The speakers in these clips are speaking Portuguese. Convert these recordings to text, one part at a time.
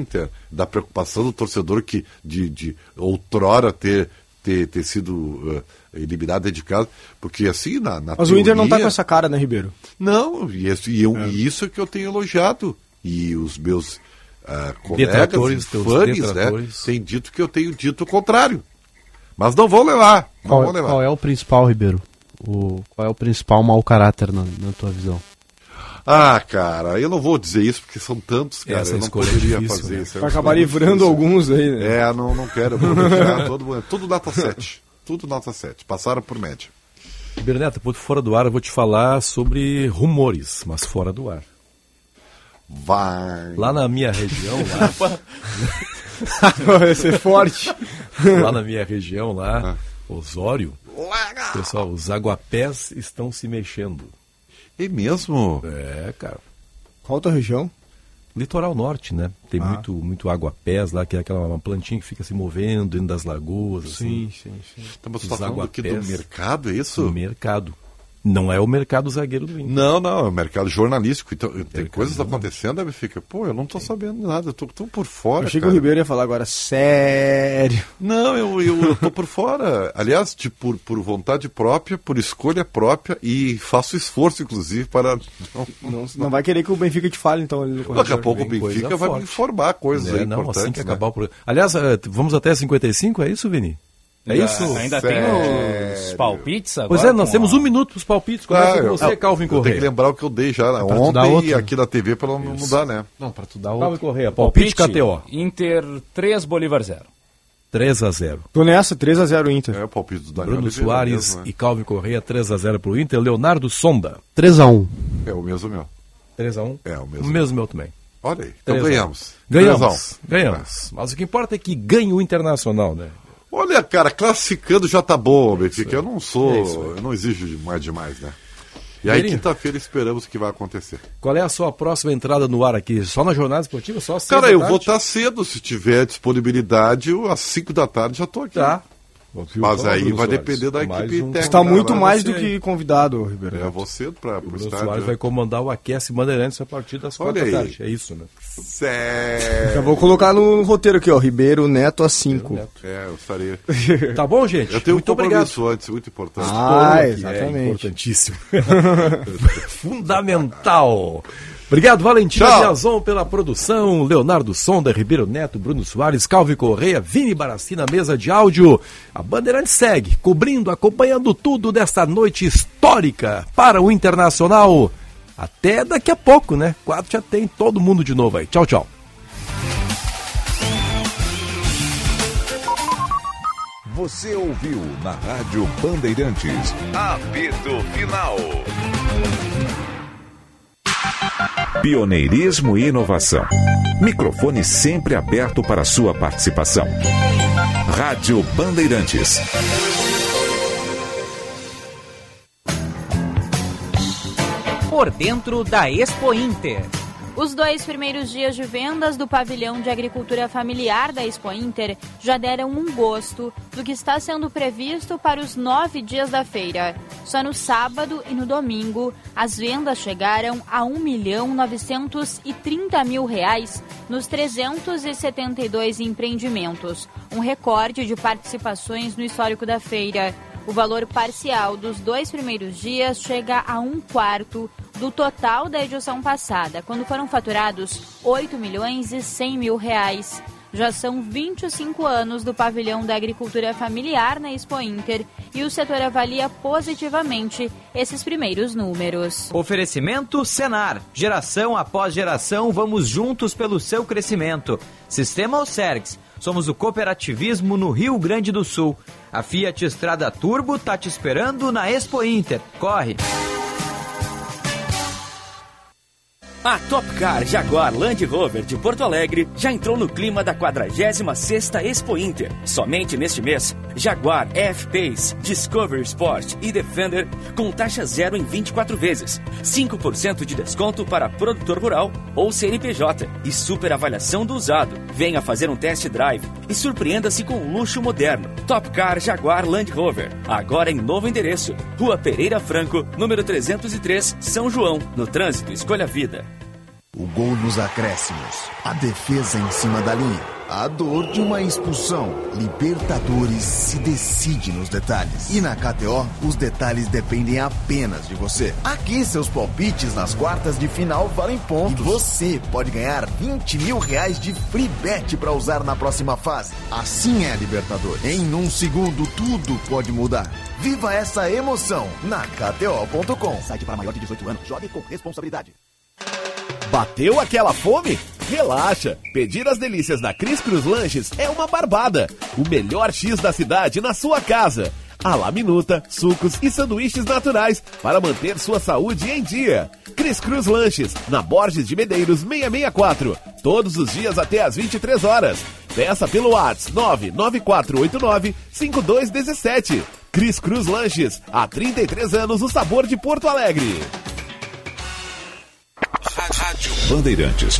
Inter, da preocupação do torcedor que de, de outrora ter, ter, ter sido uh, eliminado de casa, porque assim, na, na Mas teoria, o Inter não tá com essa cara, né, Ribeiro? Não, e, isso- e eu, É. isso é que eu tenho elogiado. E os meus uh, colegas, fãs, né, têm dito que eu tenho dito o contrário. Mas não vão levar, não Qual, vão levar. qual é o principal, Ribeiro? O, qual é o principal mau caráter na, na tua visão? Ah, cara, eu não vou dizer isso porque são tantos, cara. Essa eu não escolha é poderia difícil, fazer né? isso. é Vai acabar livrando difícil. alguns aí, né? É, não, não quero. eu Vou deixar todo mundo. Tudo nota 7. Tudo nota 7. Passaram por média. Berneta, por fora do ar, eu vou te falar sobre rumores, mas fora do ar. Vai. Lá na minha região, lá, Vai ser forte. lá na minha região, lá, Osório, pessoal, os aguapés estão se mexendo. É mesmo? É, cara. Qual a tua região? Litoral norte, né? Tem muito, muito aguapés lá, que é aquela uma plantinha que fica se movendo dentro das lagoas. assim. sim, sim. Então, mas você Os tá falando aqui do mercado, é isso? mercado. Não é o mercado zagueiro do Inter. Não, não, é o mercado jornalístico. Então, tem Mercado coisas jornalístico. acontecendo, aí fica, pô, eu não tô sabendo nada, eu tô tão por fora. Achei que cara. o Ribeiro ia falar agora, sério. Não, eu, eu, eu tô por fora. Aliás, de, por, por vontade própria, por escolha própria e faço esforço, inclusive, para. Não, Não, não vai querer que o Benfica te fale, então, no Daqui a pouco o Benfica vai me forte. informar coisas É, aí não, importantes. assim que né? acabar o programa. Aliás, eh, vamos até 55, é isso, Vini? É isso? Ainda Sério? tem os palpites agora? Pois é, nós temos a- um minuto para os palpites. Começa Ah, com eu- você, Calvin Eu tenho que Correia. lembrar o que eu dei já tu dar ontem e aqui na TV para não mudar, né? Não, pra tu dar Calvin outro. Correia, palpite, KTO. Inter 3, Bolívar 0. 3 a 0 Tô nessa, 3x0 Inter. É o palpite do Daniel Bruno Oliveira Soares mesmo, né? e Calvin Correia, 3 a 0 pro Inter. Leonardo Sonda, 3x1. É o mesmo meu. 3 a 1 É o O mesmo. mesmo meu também. Olha aí, então 3 a 1. ganhamos. Ganhamos. 3 a 1. Ganhamos. Mas o que importa é que ganhe o Internacional, né? Olha, cara, classificando já tá bom, Benfica. Eu não sou, É isso eu não exijo mais demais, né? E aí, quinta-feira, esperamos o que vai acontecer. Qual é a sua próxima entrada no ar aqui? Só na jornada esportiva? Só às Cara, eu vou estar cedo, se tiver disponibilidade, eu, às 5 da tarde já tô aqui. Tá. Mas aí Bruno vai Soares, depender da mais equipe um- técnica. Você tá muito mais você do aí. que convidado, Ribeiro. É, cedo para O estádio. Soares vai comandar o Aquece Bandeirantes a partir das Olha quatro da aí. tarde. É isso, né? Sério. Já vou colocar no roteiro aqui, ó. Ribeiro Neto a 5. É, eu estarei. Tá bom, gente? Eu tenho Muito um compromisso obrigado. antes, muito importante. Ah, Que É exatamente. importantíssimo. Fundamental. Obrigado, Valentina. Piazon, pela produção, Leonardo Sonda, Ribeiro Neto, Bruno Soares, Calvi Correia, Vini Barassi na mesa de áudio. A Bandeirante segue, cobrindo, acompanhando tudo desta noite histórica para o Internacional. Até daqui a pouco, né? Quatro já tem todo mundo de novo aí. Tchau, tchau. Você ouviu na Rádio Bandeirantes. Apito Final. Pioneirismo e inovação. Microfone sempre aberto para sua participação. Rádio Bandeirantes. Por dentro da Expo Inter. Os dois primeiros dias de vendas do pavilhão de agricultura familiar da Expo Inter já deram um gosto do que está sendo previsto para os nove dias da feira. Só no sábado e no domingo, as vendas chegaram a 1 milhão 930 mil reais nos 372 empreendimentos, um recorde de participações no histórico da feira. O valor parcial dos dois primeiros dias chega a um quarto do total da edição passada, quando foram faturados 8 milhões e 100 mil reais. Já são 25 anos do pavilhão da agricultura familiar na Expo Inter e o setor avalia positivamente esses primeiros números. Oferecimento Senar. Geração após geração, vamos juntos pelo seu crescimento. Sistema Alcergs. Somos o cooperativismo no Rio Grande do Sul. A Fiat Estrada Turbo tá te esperando na Expo Inter. Corre! A Top Car Jaguar Land Rover de Porto Alegre já entrou no clima da 46ª Expo Inter. Somente neste mês, Jaguar F-Pace, Discovery Sport e Defender com taxa zero em 24 vezes, 5% de desconto para produtor rural ou CNPJ e super avaliação do usado. Venha fazer um test drive e surpreenda-se com um luxo moderno. Top Car Jaguar Land Rover, agora em novo endereço, Rua Pereira Franco, número 303, São João. No trânsito, escolha vida. O gol nos acréscimos. A defesa em cima da linha. A dor de uma expulsão. Libertadores se decide nos detalhes. E na KTO, os detalhes dependem apenas de você. Aqui, seus palpites nas quartas de final valem pontos. E você pode ganhar 20 mil reais de free bet para usar na próxima fase. Assim é a Libertadores. Em um segundo, tudo pode mudar. Viva essa emoção na KTO.com. Site para maior de 18 anos. Jogue com responsabilidade. Bateu aquela fome? Relaxa! Pedir as delícias da Cris Cruz Lanches é uma barbada. O melhor X da cidade na sua casa. A la minuta, sucos e sanduíches naturais para manter sua saúde em dia. Cris Cruz Lanches, na Borges de Medeiros 664. Todos os dias até às 23 horas. Peça pelo WhatsApp 99489 5217. Cris Cruz Lanches, há 33 anos o sabor de Porto Alegre. Rádio Bandeirantes.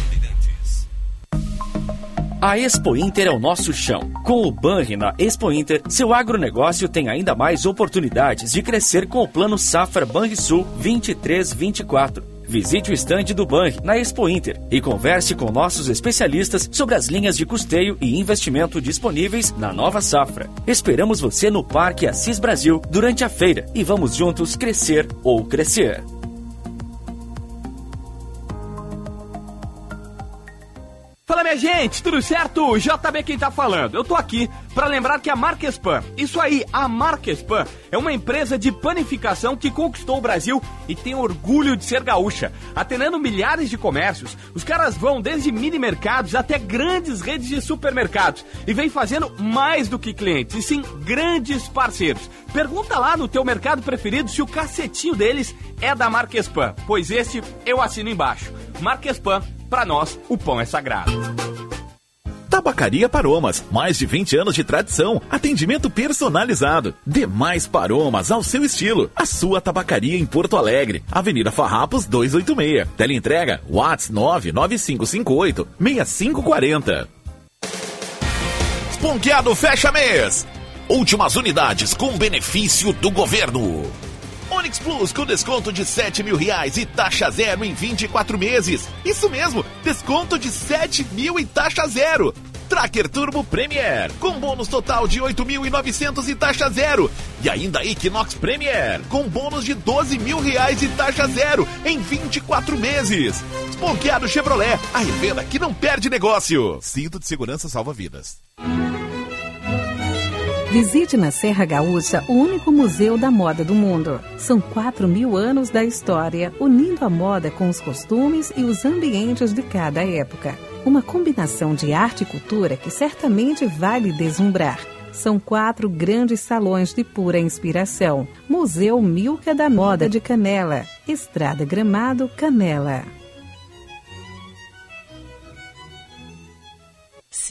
A Expo Inter é o nosso chão. Com o Banri na Expo Inter, seu agronegócio tem ainda mais oportunidades de crescer com o Plano Safra Banrisul 2324. Visite o estande do Banri na Expo Inter e converse com nossos especialistas sobre as linhas de custeio e investimento disponíveis na nova safra. Esperamos você no Parque Assis Brasil durante a feira e vamos juntos crescer ou crescer. Fala minha gente, tudo certo? JB quem tá falando. Eu tô aqui para lembrar que a Marquespan, isso aí, a Marquespan é uma empresa de panificação que conquistou o Brasil e tem orgulho de ser gaúcha. Atendendo milhares de comércios, os caras vão desde mini mercados até grandes redes de supermercados e vem fazendo mais do que clientes, e sim grandes parceiros. Pergunta lá no teu mercado preferido se o cacetinho deles é da Marquespan, pois esse eu assino embaixo. Marquespan para nós, o pão é sagrado. Tabacaria Paromas, mais de 20 anos de tradição, atendimento personalizado. Demais Paromas ao seu estilo. A sua tabacaria em Porto Alegre, Avenida Farrapos 286. Teleentrega Whats 99558 6540. Esponqueado fecha mês. Últimas unidades com benefício do governo. Onix Plus com desconto de 7 mil reais e taxa zero em 24 meses. Isso mesmo, desconto de 7 mil e taxa zero. Tracker Turbo Premier, com bônus total de 8.900 e taxa zero. E ainda Equinox Premier, com bônus de 12 mil reais e taxa zero em 24 meses. Esponqueado Chevrolet, a revenda que não perde negócio. Cinto de segurança salva vidas. Visite na Serra Gaúcha o único museu da moda do mundo. São 4 mil anos da história, unindo a moda com os costumes e os ambientes de cada época. Uma combinação de arte e cultura que certamente vai lhe deslumbrar. São quatro grandes salões de pura inspiração. Museu Milka da Moda de Canela. Estrada Gramado, Canela.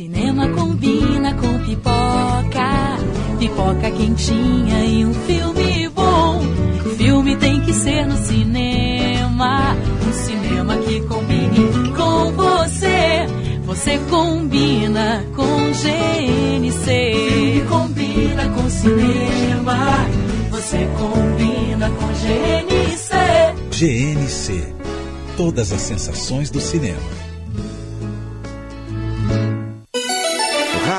Cinema combina com pipoca, pipoca quentinha e um filme bom. Filme tem que ser no cinema, um cinema que combine com você. Você combina com GNC. Filme combina com cinema, você combina com GNC. GNC. Todas as sensações do cinema.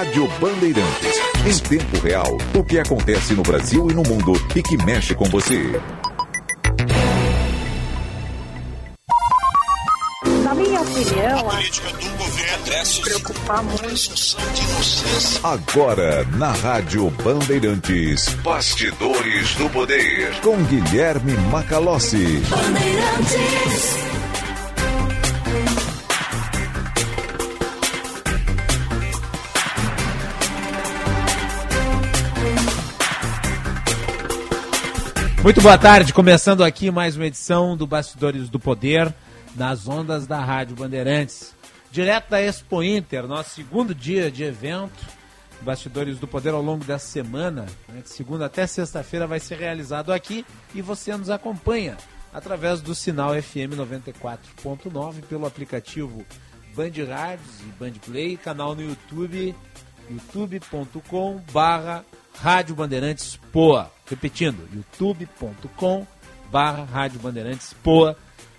Rádio Bandeirantes. Em tempo real, o que acontece no Brasil e no mundo e que mexe com você. Na minha opinião, a política do governo se preocupar muito. Agora, na Rádio Bandeirantes, Bastidores do Poder, com Guilherme Macalossi. Bandeirantes. Muito boa tarde, começando aqui mais uma edição do Bastidores do Poder, nas ondas da Rádio Bandeirantes. Direto da Expo Inter, nosso segundo dia de evento, Bastidores do Poder ao longo dessa semana, né, de segunda até sexta-feira vai ser realizado aqui e você nos acompanha através do sinal FM 94.9 pelo aplicativo Band Rádios e Band Play, canal no YouTube, youtube.com barra Rádio Bandeirantes Poa. Repetindo, youtube.com barra Rádio Bandeirantes Poa.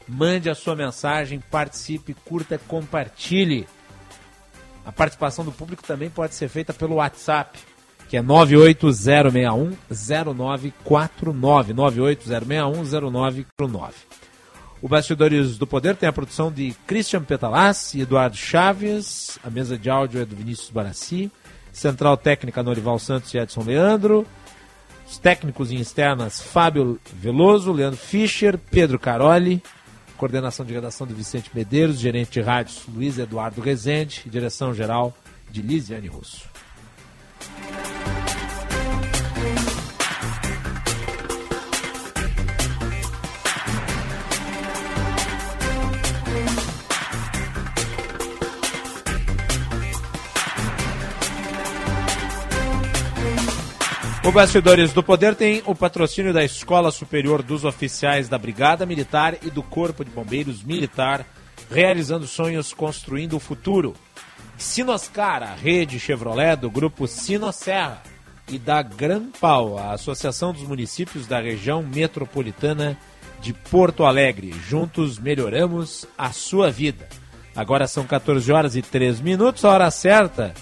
Mande a sua mensagem, participe, curta, compartilhe. A participação do público também pode ser feita pelo WhatsApp, que é 980610949. 980610949. O Bastidores do Poder tem a produção de Christian Petalas e Eduardo Chaves. A mesa de áudio é do Vinícius Barassi. Central técnica Norival Santos e Edson Leandro. Os técnicos em externas Fábio Veloso, Leandro Fischer, Pedro Caroli. Coordenação de redação de Vicente Medeiros, gerente de rádios Luiz Eduardo Rezende direção geral de Lisiane Russo. O Bastidores do Poder tem o patrocínio da Escola Superior dos Oficiais da Brigada Militar e do Corpo de Bombeiros Militar, realizando sonhos, construindo o futuro. Sinoscar, a rede Chevrolet do grupo Sinosserra e da Gran Pau, a Associação dos Municípios da Região Metropolitana de Porto Alegre. Juntos melhoramos a sua vida. Agora são 14 horas e 3 minutos, a hora certa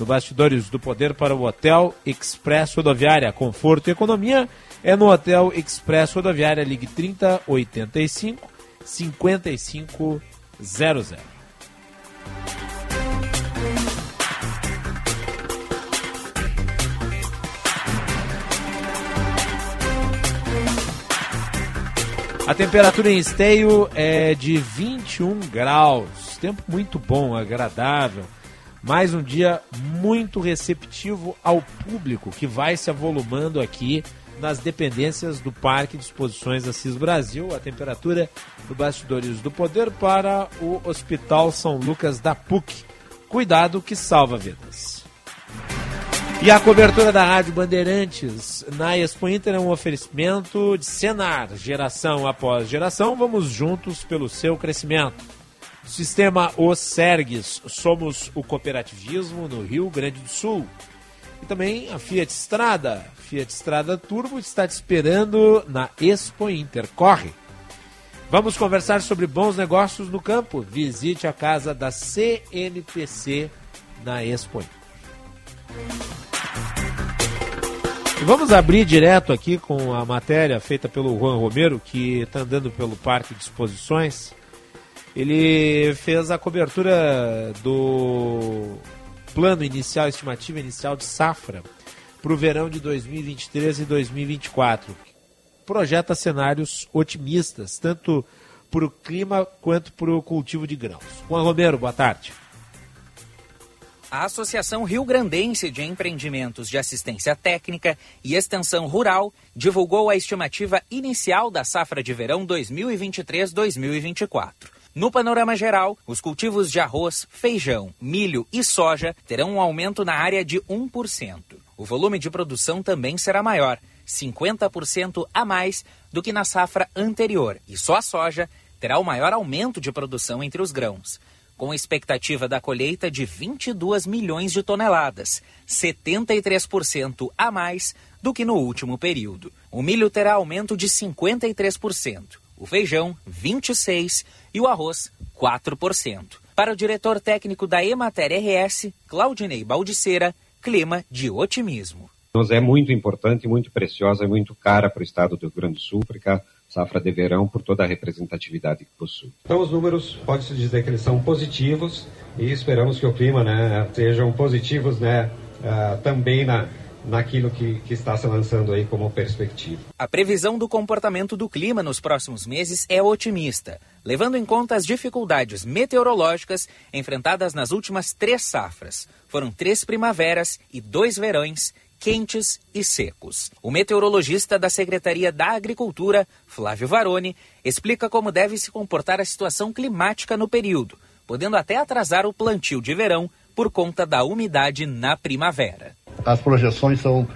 no Bastidores do Poder para o Hotel Express Rodoviária. Conforto e economia é no Hotel Express Rodoviária. Ligue 3085 5500. A temperatura em Esteio é de 21 graus. Tempo muito bom, agradável. Mais um dia muito receptivo ao público que vai se avolumando aqui nas dependências do Parque de Exposições Assis Brasil. A temperatura do Bastidores do Poder para o Hospital São Lucas da PUC. Cuidado que salva vidas. E a cobertura da Rádio Bandeirantes na Expo Inter é um oferecimento de Senar, geração após geração. Vamos juntos pelo seu crescimento. Sistema Os Sergues, somos o cooperativismo no Rio Grande do Sul. E também a Fiat Strada. Fiat Strada Turbo está te esperando na Expo Inter. Corre! Vamos conversar sobre bons negócios no campo. Visite a casa da CNPC na Expo Inter. E vamos abrir direto aqui com a matéria feita pelo Juan Romero, que está andando pelo Parque de Exposições. Ele fez a cobertura do plano inicial, estimativa inicial de safra para o verão de 2023 e 2024. Projeta cenários otimistas, tanto para o clima quanto para o cultivo de grãos. Juan Romero, boa tarde. A Associação Rio Grandense de Empreendimentos de Assistência Técnica e Extensão Rural divulgou a estimativa inicial da safra de verão 2023-2024. No panorama geral, os cultivos de arroz, feijão, milho e soja terão um aumento na área de 1%. O volume de produção também será maior, 50% a mais do que na safra anterior, e só a soja terá o maior aumento de produção entre os grãos com expectativa da colheita de 22 milhões de toneladas, 73% a mais do que no último período. O milho terá aumento de 53%, o feijão 26% e o arroz 4%. Para o diretor técnico da Emater RS, Claudinei Baldiceira, clima de otimismo. Nos é muito importante, muito preciosa e muito cara para o estado do Rio Grande do Sul, porque a safra de verão por toda a representatividade que possui. Então os números pode-se dizer que eles são positivos e esperamos que o clima né, sejam positivos né, uh, também na, naquilo que, que, está se lançando aí como perspectiva. A previsão do comportamento do clima nos próximos meses é otimista, levando em conta as dificuldades meteorológicas enfrentadas nas últimas três safras. Foram três primaveras e dois verões quentes e secos. O meteorologista da Secretaria da Agricultura, Flávio Varone, explica como deve se comportar a situação climática no período, podendo até atrasar o plantio de verão por conta da umidade na primavera. As projeções são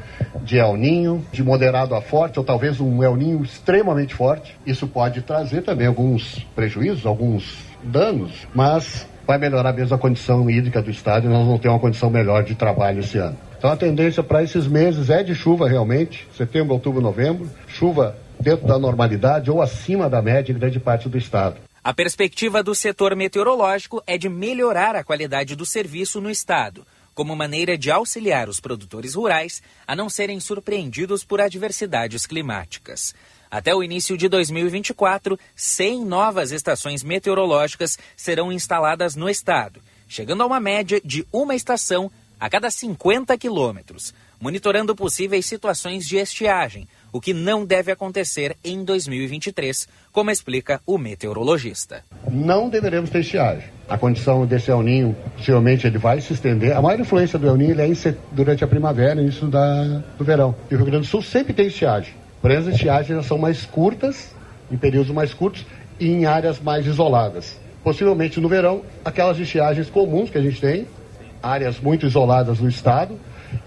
de El Ninho, de moderado a forte, ou talvez um El Ninho extremamente forte. Isso pode trazer também alguns prejuízos, alguns danos, mas vai melhorar mesmo a condição hídrica do estado e nós vamos ter uma condição melhor de trabalho esse ano. Então a tendência para esses meses é de chuva realmente, setembro, outubro, novembro, chuva dentro da normalidade ou acima da média em grande parte do estado. A perspectiva do setor meteorológico é de melhorar a qualidade do serviço no estado, como maneira de auxiliar os produtores rurais a não serem surpreendidos por adversidades climáticas. Até o início de 2024, 100 novas estações meteorológicas serão instaladas no estado, chegando a uma média de uma estação a cada 50 quilômetros, monitorando possíveis situações de estiagem, o que não deve acontecer em 2023, como explica o meteorologista. Não deveremos ter estiagem. A condição desse El Ninho, possivelmente ele vai se estender. A maior influência do El Ninho é durante a primavera, início da, do verão. E o Rio Grande do Sul sempre tem estiagem. Porém, as estiagens são mais curtas, em períodos mais curtos e em áreas mais isoladas. Possivelmente no verão, aquelas estiagens comuns que a gente tem, áreas muito isoladas do estado,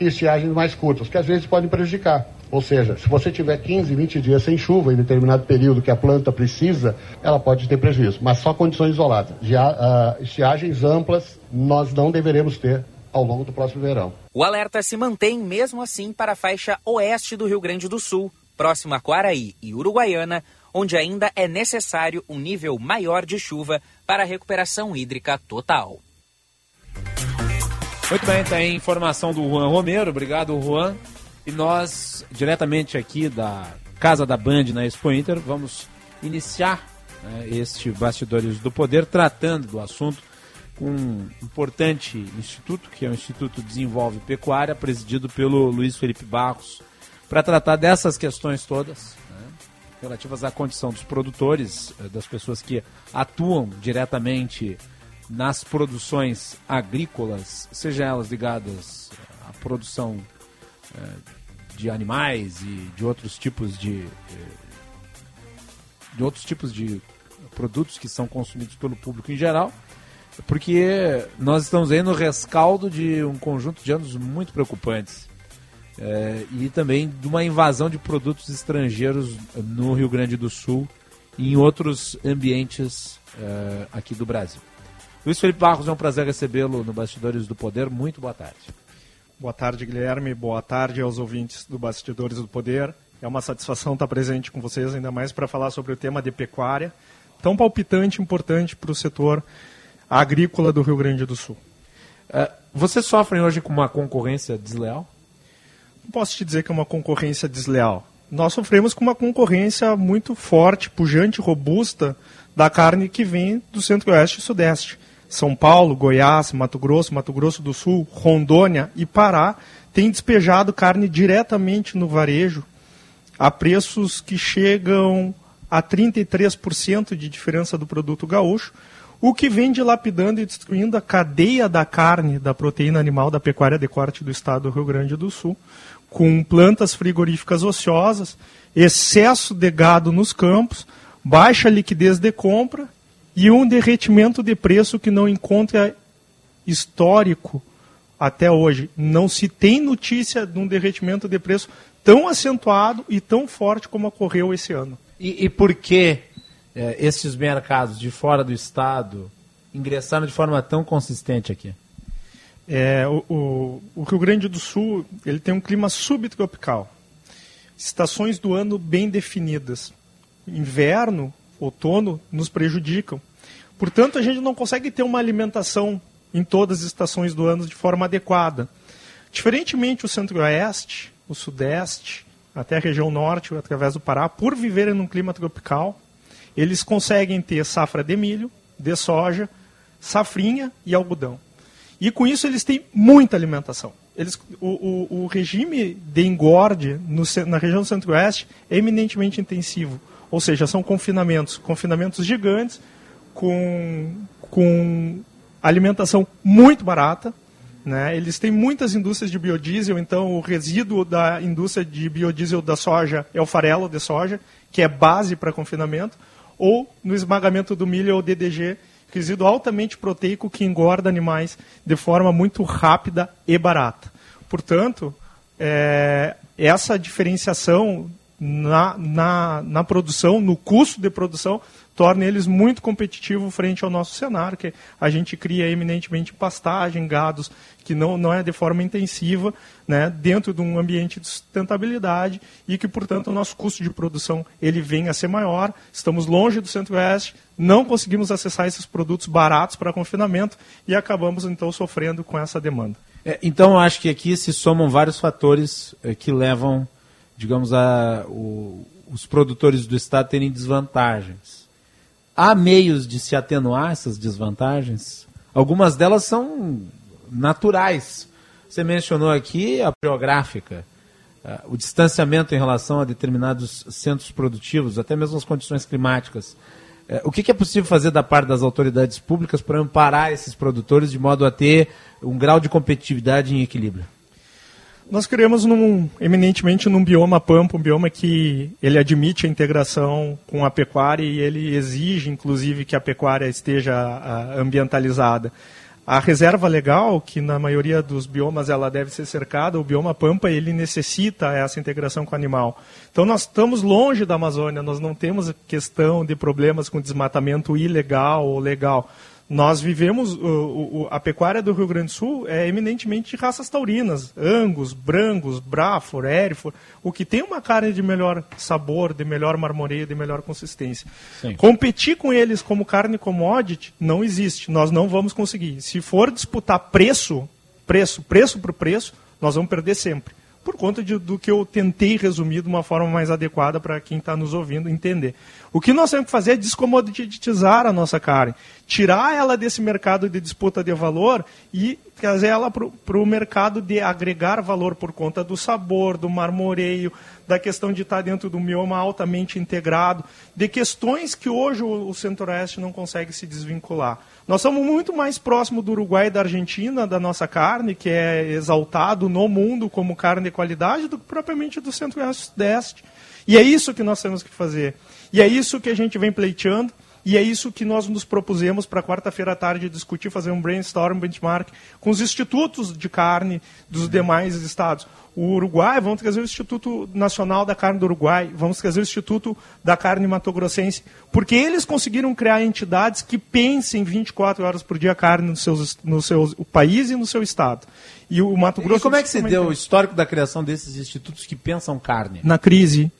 e estiagens mais curtas, que às vezes podem prejudicar. Ou seja, se você tiver 15, 20 dias sem chuva em determinado período que a planta precisa, ela pode ter prejuízo, mas só condições isoladas. Já, uh, estiagens amplas nós não deveremos ter ao longo do próximo verão. O alerta se mantém mesmo assim para a faixa oeste do Rio Grande do Sul, próximo a Quaraí e Uruguaiana, onde ainda é necessário um nível maior de chuva para a recuperação hídrica total. Muito bem, tem informação do Juan Romero. Obrigado, Juan. E nós, diretamente aqui da Casa da Band na Expo Inter, vamos iniciar né, este Bastidores do Poder tratando do assunto com um importante instituto, que é o Instituto Desenvolve Pecuária, presidido pelo Luiz Felipe Barros, para tratar dessas questões todas, né, relativas à condição dos produtores, eh, das pessoas que atuam diretamente nas produções agrícolas, seja elas ligadas à produção eh, de animais e de outros tipos de eh, de outros tipos de produtos que são consumidos pelo público em geral, porque nós estamos aí no rescaldo de um conjunto de anos muito preocupantes é, e também de uma invasão de produtos estrangeiros no Rio Grande do Sul e em outros ambientes é, aqui do Brasil. Luiz Felipe Barros, é um prazer recebê-lo no Bastidores do Poder. Muito boa tarde. Boa tarde, Guilherme. Boa tarde aos ouvintes do Bastidores do Poder. É uma satisfação estar presente com vocês, ainda mais para falar sobre o tema de pecuária, tão palpitante e importante para o setor agrícola do Rio Grande do Sul. Uh, vocês sofrem hoje com uma concorrência desleal? não posso te dizer que é uma concorrência desleal. Nós sofremos com uma concorrência muito forte, pujante, robusta da carne que vem do centro-oeste e sudeste. São Paulo, Goiás, Mato Grosso, Mato Grosso do Sul, Rondônia e Pará têm despejado carne diretamente no varejo a preços que chegam a 33% de diferença do produto gaúcho, o que vem dilapidando e destruindo a cadeia da carne, da proteína animal da pecuária de corte do estado do Rio Grande do Sul, com plantas frigoríficas ociosas, excesso de gado nos campos, baixa liquidez de compra e um derretimento de preço que não encontra histórico até hoje. Não se tem notícia de um derretimento de preço tão acentuado e tão forte como ocorreu esse ano. E, e por que é, esses mercados de fora do estado ingressaram de forma tão consistente aqui? É, o, o, o, Rio Grande do Sul ele tem um clima subtropical. Estações do ano bem definidas. Inverno, outono nos prejudicam. Portanto, a gente não consegue ter uma alimentação em todas as estações do ano de forma adequada. Diferentemente o centro-oeste, o sudeste, até a região norte, através do Pará, por viverem num clima tropical, eles conseguem ter safra de milho, de soja, safrinha e algodão. E com isso eles têm muita alimentação. Eles, o, o, o regime de engorde no, na região centro-oeste é eminentemente intensivo. Ou seja, são confinamentos, confinamentos gigantes, com, com alimentação muito barata. Né? Eles têm muitas indústrias de biodiesel, então o resíduo da indústria de biodiesel da soja é o farelo de soja, que é base para confinamento, ou no esmagamento do milho é o DDG, resíduo altamente proteico que engorda animais de forma muito rápida e barata. Portanto, é, essa diferenciação na, na, na produção, no custo de produção, torna eles muito competitivos frente ao nosso cenário, que a gente cria eminentemente pastagem, gados, que não, não é de forma intensiva, né, dentro de um ambiente de sustentabilidade e que, portanto, o nosso custo de produção ele vem a ser maior. Estamos longe do Centro-Oeste, não conseguimos acessar esses produtos baratos para confinamento e acabamos, então, sofrendo com essa demanda. É, então, acho que aqui se somam vários fatores é, que levam, digamos, a, o, os produtores do Estado terem desvantagens. Há meios de se atenuar essas desvantagens? Algumas delas são naturais. Você mencionou aqui a geográfica, uh, o distanciamento em relação a determinados centros produtivos, até mesmo as condições climáticas. Uh, o que, é possível fazer da parte das autoridades públicas para amparar esses produtores de modo a ter um grau de competitividade em equilíbrio? Nós queremos num, eminentemente num bioma pampa, um bioma que ele admite a integração com a pecuária e ele exige, inclusive, que a pecuária esteja a, ambientalizada. A reserva legal, que na maioria dos biomas ela deve ser cercada, o bioma pampa ele necessita essa integração com o animal. Então nós estamos longe da Amazônia, nós não temos questão de problemas com desmatamento ilegal ou legal. Nós vivemos, o, o, a pecuária do Rio Grande do Sul é eminentemente de raças taurinas, Angus, Brangus, Brafor, Erifor, o que tem uma carne de melhor sabor, de melhor marmoreio, de melhor consistência. Sim. Competir com eles como carne commodity não existe, nós não vamos conseguir. Se for disputar preço, preço, preço por preço, nós vamos perder sempre por conta de, do que eu tentei resumir de uma forma mais adequada para quem está nos ouvindo entender. O que nós temos que fazer é descomoditizar a nossa carne, tirar ela desse mercado de disputa de valor e trazer ela para o mercado de agregar valor por conta do sabor, do marmoreio, da questão de estar dentro do mioma altamente integrado, de questões que hoje o, o Centro-Oeste não consegue se desvincular. Nós somos muito mais próximos do Uruguai e da Argentina, da nossa carne, que é exaltado no mundo como carne de qualidade, do que propriamente do Centro-Oeste e é isso que nós temos que fazer. E é isso que a gente vem pleiteando. E é isso que nós nos propusemos para quarta-feira à tarde discutir, fazer um brainstorm, benchmark com os institutos de carne dos demais estados. O Uruguai, vamos trazer o Instituto Nacional da Carne do Uruguai, vamos trazer o Instituto da Carne Matogrossense, porque eles conseguiram criar entidades que pensem 24 horas por dia carne no seu, no seu país e no seu estado. E o Mato Grosso. E como é que se deu o histórico da criação desses institutos que pensam carne? Na crise,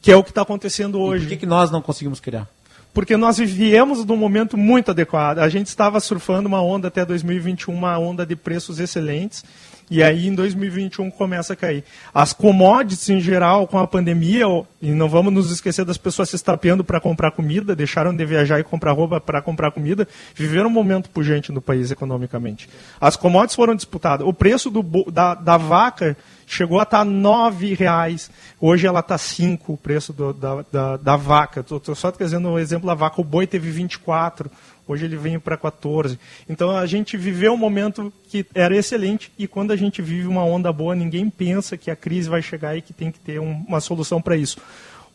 que é o que está acontecendo hoje. E por que, que nós não conseguimos criar? Porque nós viemos de um momento muito adequado. A gente estava surfando uma onda até 2021, uma onda de preços excelentes, e aí em 2021 começa a cair. As commodities em geral, com a pandemia, e não vamos nos esquecer das pessoas se estapeando para comprar comida, deixaram de viajar e comprar roupa para comprar comida, viveram um momento pujante no país economicamente. As commodities foram disputadas. O preço do, da, da vaca chegou a estar tá nove reais. Hoje ela está cinco, o preço do, da, da, da, vaca. Estou só trazendo um exemplo da vaca. O boi teve 24, hoje ele vem para 14. Então a gente viveu um momento que era excelente e quando a gente vive uma onda boa, ninguém pensa que a crise vai chegar e que tem que ter um, uma solução para isso.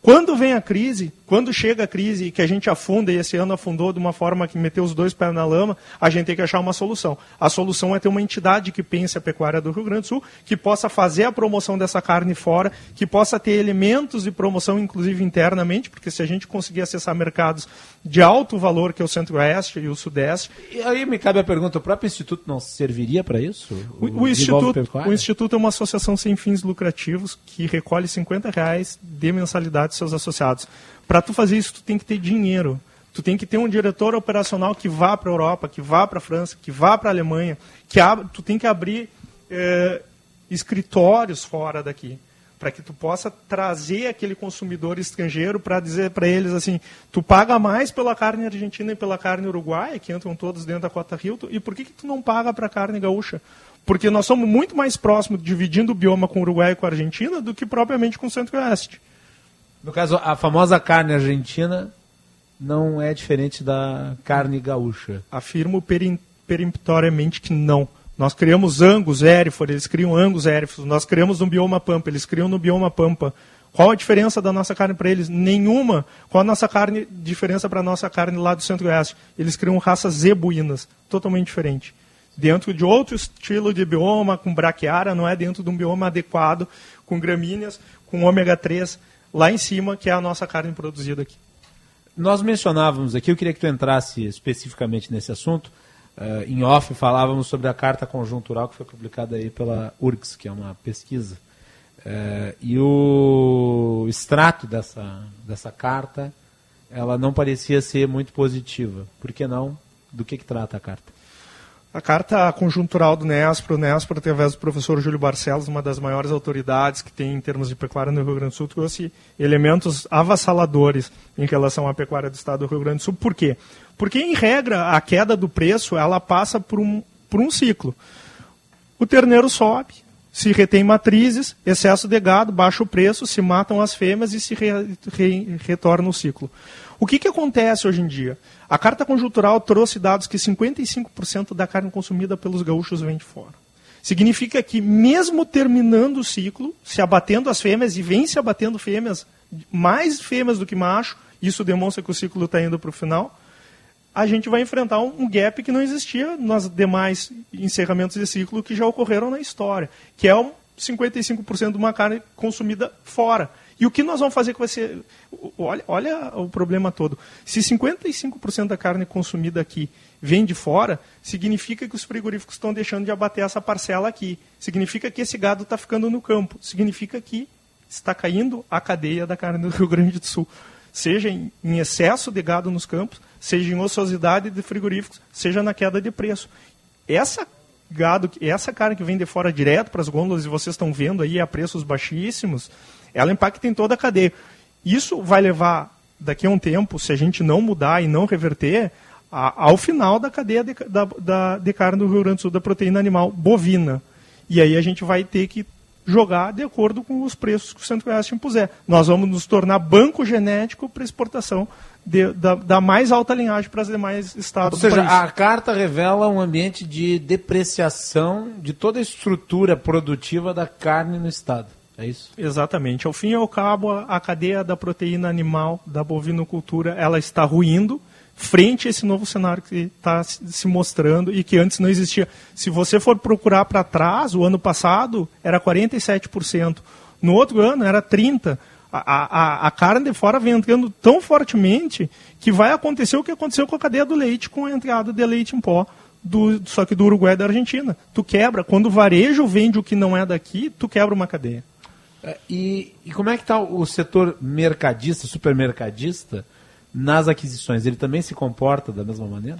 Quando vem a crise, quando chega a crise e que a gente afunda, e esse ano afundou de uma forma que meteu os dois pés na lama, a gente tem que achar uma solução. A solução é ter uma entidade que pense a pecuária do Rio Grande do Sul, que possa fazer a promoção dessa carne fora, que possa ter elementos de promoção, inclusive internamente, porque se a gente conseguir acessar mercados de alto valor, que é o Centro-Oeste e o Sudeste. E aí me cabe a pergunta: o próprio Instituto não serviria para isso? O, o, o Instituto, o Instituto é uma associação sem fins lucrativos que recolhe 50 reais de mensalidade de seus associados. Para tu fazer isso, tu tem que ter dinheiro. Tu tem que ter um diretor operacional que vá para a Europa, que vá para a França, que vá para a Alemanha, que ab... tu tem que abrir eh, escritórios fora daqui, para que tu possa trazer aquele consumidor estrangeiro para dizer para eles assim, tu paga mais pela carne argentina e pela carne uruguaia, que entram todos dentro da cota Rio, e por que, que tu não paga para a carne gaúcha? Porque nós somos muito mais próximos dividindo o bioma com o Uruguai e com a Argentina do que propriamente com o Centro-Oeste. No caso, a famosa carne argentina não é diferente da carne gaúcha. Afirmo peremptoriamente que não. Nós criamos Angus, Erifor, eles criam Angus, Erifor. Nós criamos no bioma Pampa, eles criam no bioma Pampa. Qual a diferença da nossa carne para eles? Nenhuma. Qual a nossa carne, diferença para a nossa carne lá do Centro-Oeste? Eles criam raças zebuínas, totalmente diferente. Dentro de outro estilo de bioma, com braquiária, não é dentro de um bioma adequado, com gramíneas, com ômega 3 lá em cima, que é a nossa carne produzida aqui. nós mencionávamos aqui, eu queria que tu entrasse especificamente nesse assunto. Uh, em off falávamos sobre a carta conjuntural que foi publicada aí pela URGS, que é uma pesquisa. Uh, e o extrato dessa, dessa carta, ela não parecia ser muito positiva. Por que não? Do que, que trata a carta? A carta conjuntural do NESPRO, o NESPRO, através do professor Júlio Barcelos, uma das maiores autoridades que tem em termos de pecuária no Rio Grande do Sul, trouxe elementos avassaladores em relação à pecuária do estado do Rio Grande do Sul. Por quê? Porque, em regra, a queda do preço ela passa por um, por um ciclo. O terneiro sobe, se retém matrizes, excesso de gado, baixa o preço, se matam as fêmeas e se re, re, retorna o ciclo. O que, que acontece hoje em dia? A carta conjuntural trouxe dados que 55% da carne consumida pelos gaúchos vem de fora. Significa que, mesmo terminando o ciclo, se abatendo as fêmeas, e vem se abatendo fêmeas, mais fêmeas do que macho, isso demonstra que o ciclo está indo para o final, a gente vai enfrentar um gap que não existia nos demais encerramentos de ciclo que já ocorreram na história, que é um 55% de uma carne consumida fora. E o que nós vamos fazer com esse. Olha, olha o problema todo. Se 55% da carne consumida aqui vem de fora, significa que os frigoríficos estão deixando de abater essa parcela aqui. Significa que esse gado está ficando no campo. Significa que está caindo a cadeia da carne do Rio Grande do Sul. Seja em, em excesso de gado nos campos, seja em ociosidade de frigoríficos, seja na queda de preço. Essa gado, essa carne que vem de fora direto para as gôndolas e vocês estão vendo aí a preços baixíssimos, ela impacta em toda a cadeia. Isso vai levar, daqui a um tempo, se a gente não mudar e não reverter, a, ao final da cadeia de, da, da, de carne do Rio Grande do Sul da proteína animal bovina. E aí a gente vai ter que jogar de acordo com os preços que o Centro-Oeste impuser. Nós vamos nos tornar banco genético para exportação de, da, da, mais alta linhagem para os demais estados Ou seja, a carta revela um ambiente de depreciação de toda a estrutura produtiva da carne no estado. É isso? Exatamente. Ao fim e ao cabo, a cadeia da proteína animal, da bovinocultura, ela está ruindo frente a esse novo cenário que está se mostrando e que antes não existia. Se você for procurar para trás, o ano passado era 47%. No outro ano era 30%. A, a, a, carne de fora vem entrando tão fortemente que vai acontecer o que aconteceu com a cadeia do leite, com a entrada de leite em pó, do, só que do Uruguai e da Argentina. Tu quebra, quando o varejo vende o que não é daqui, tu quebra uma cadeia. É, e, e como é que está o setor mercadista, supermercadista, nas aquisições? Ele também se comporta da mesma maneira?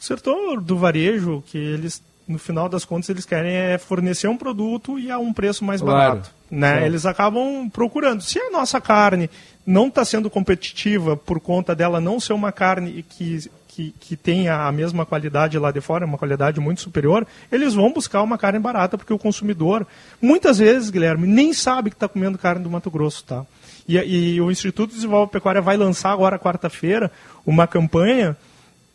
O setor do varejo, que eles, no final das contas, eles querem é fornecer um produto e a um preço mais claro. barato. Né? Eles acabam procurando. Se a nossa carne não está sendo competitiva por conta dela não ser uma carne que que, que tenha a mesma qualidade lá de fora, uma qualidade muito superior, eles vão buscar uma carne barata, porque o consumidor, muitas vezes, Guilherme, nem sabe que está comendo carne do Mato Grosso. Tá? E, e o Instituto de Desenvolvimento Pecuária vai lançar agora, quarta-feira, uma campanha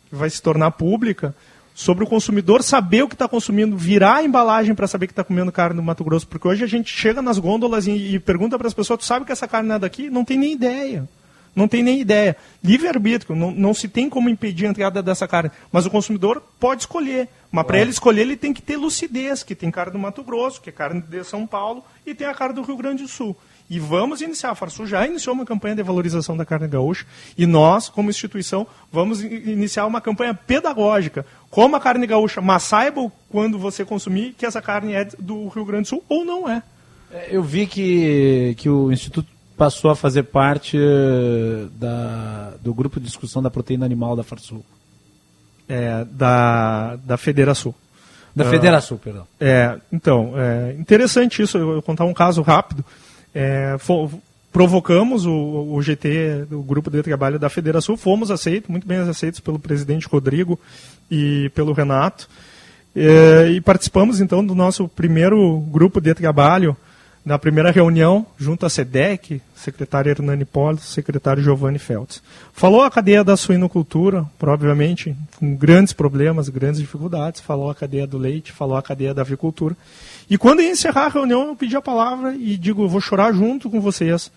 que vai se tornar pública sobre o consumidor saber o que está consumindo, virar a embalagem para saber que está comendo carne do Mato Grosso. Porque hoje a gente chega nas gôndolas e, e pergunta para as pessoas, tu sabe que essa carne é daqui? Não tem nem ideia não tem nem ideia. Livre-arbítrio, não, não se tem como impedir a entrada dessa carne, mas o consumidor pode escolher. Mas para ele escolher, ele tem que ter lucidez, que tem carne do Mato Grosso, que é carne de São Paulo, e tem a carne do Rio Grande do Sul. E vamos iniciar, a Farsul já iniciou uma campanha de valorização da carne gaúcha, e nós, como instituição, vamos iniciar uma campanha pedagógica. Como a carne gaúcha, mas saiba quando você consumir que essa carne é do Rio Grande do Sul ou não é. é eu vi que, que o Instituto passou a fazer parte eh, da, do grupo de discussão da proteína animal da Farsul. É, da, da Federação. Da uh, Federação, perdão. É, então, é interessante isso, eu vou contar um caso rápido. É, provocamos o, o, GT, o grupo de trabalho da Federação, fomos aceitos, muito bem aceitos pelo presidente Rodrigo e pelo Renato. É, e participamos então do nosso primeiro grupo de trabalho na primeira reunião, junto à SEDEC, secretário Hernani Poli, secretário Giovanni Feltz. Falou a cadeia da suinocultura, provavelmente com grandes problemas, grandes dificuldades, falou a cadeia do leite, falou a cadeia da avicultura. E quando ia encerrar a reunião, eu pedi a palavra e digo, vou chorar junto com vocês.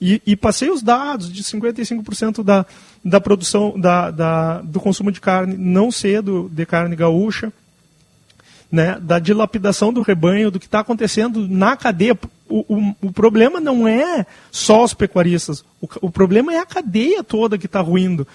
E, e passei os dados de 55% da, da produção, da, da, do consumo de carne não cedo de carne gaúcha, né, da dilapidação do rebanho, do que está acontecendo na cadeia. O, o, o, problema não é só os pecuaristas, o, o problema é a cadeia toda que está ruindo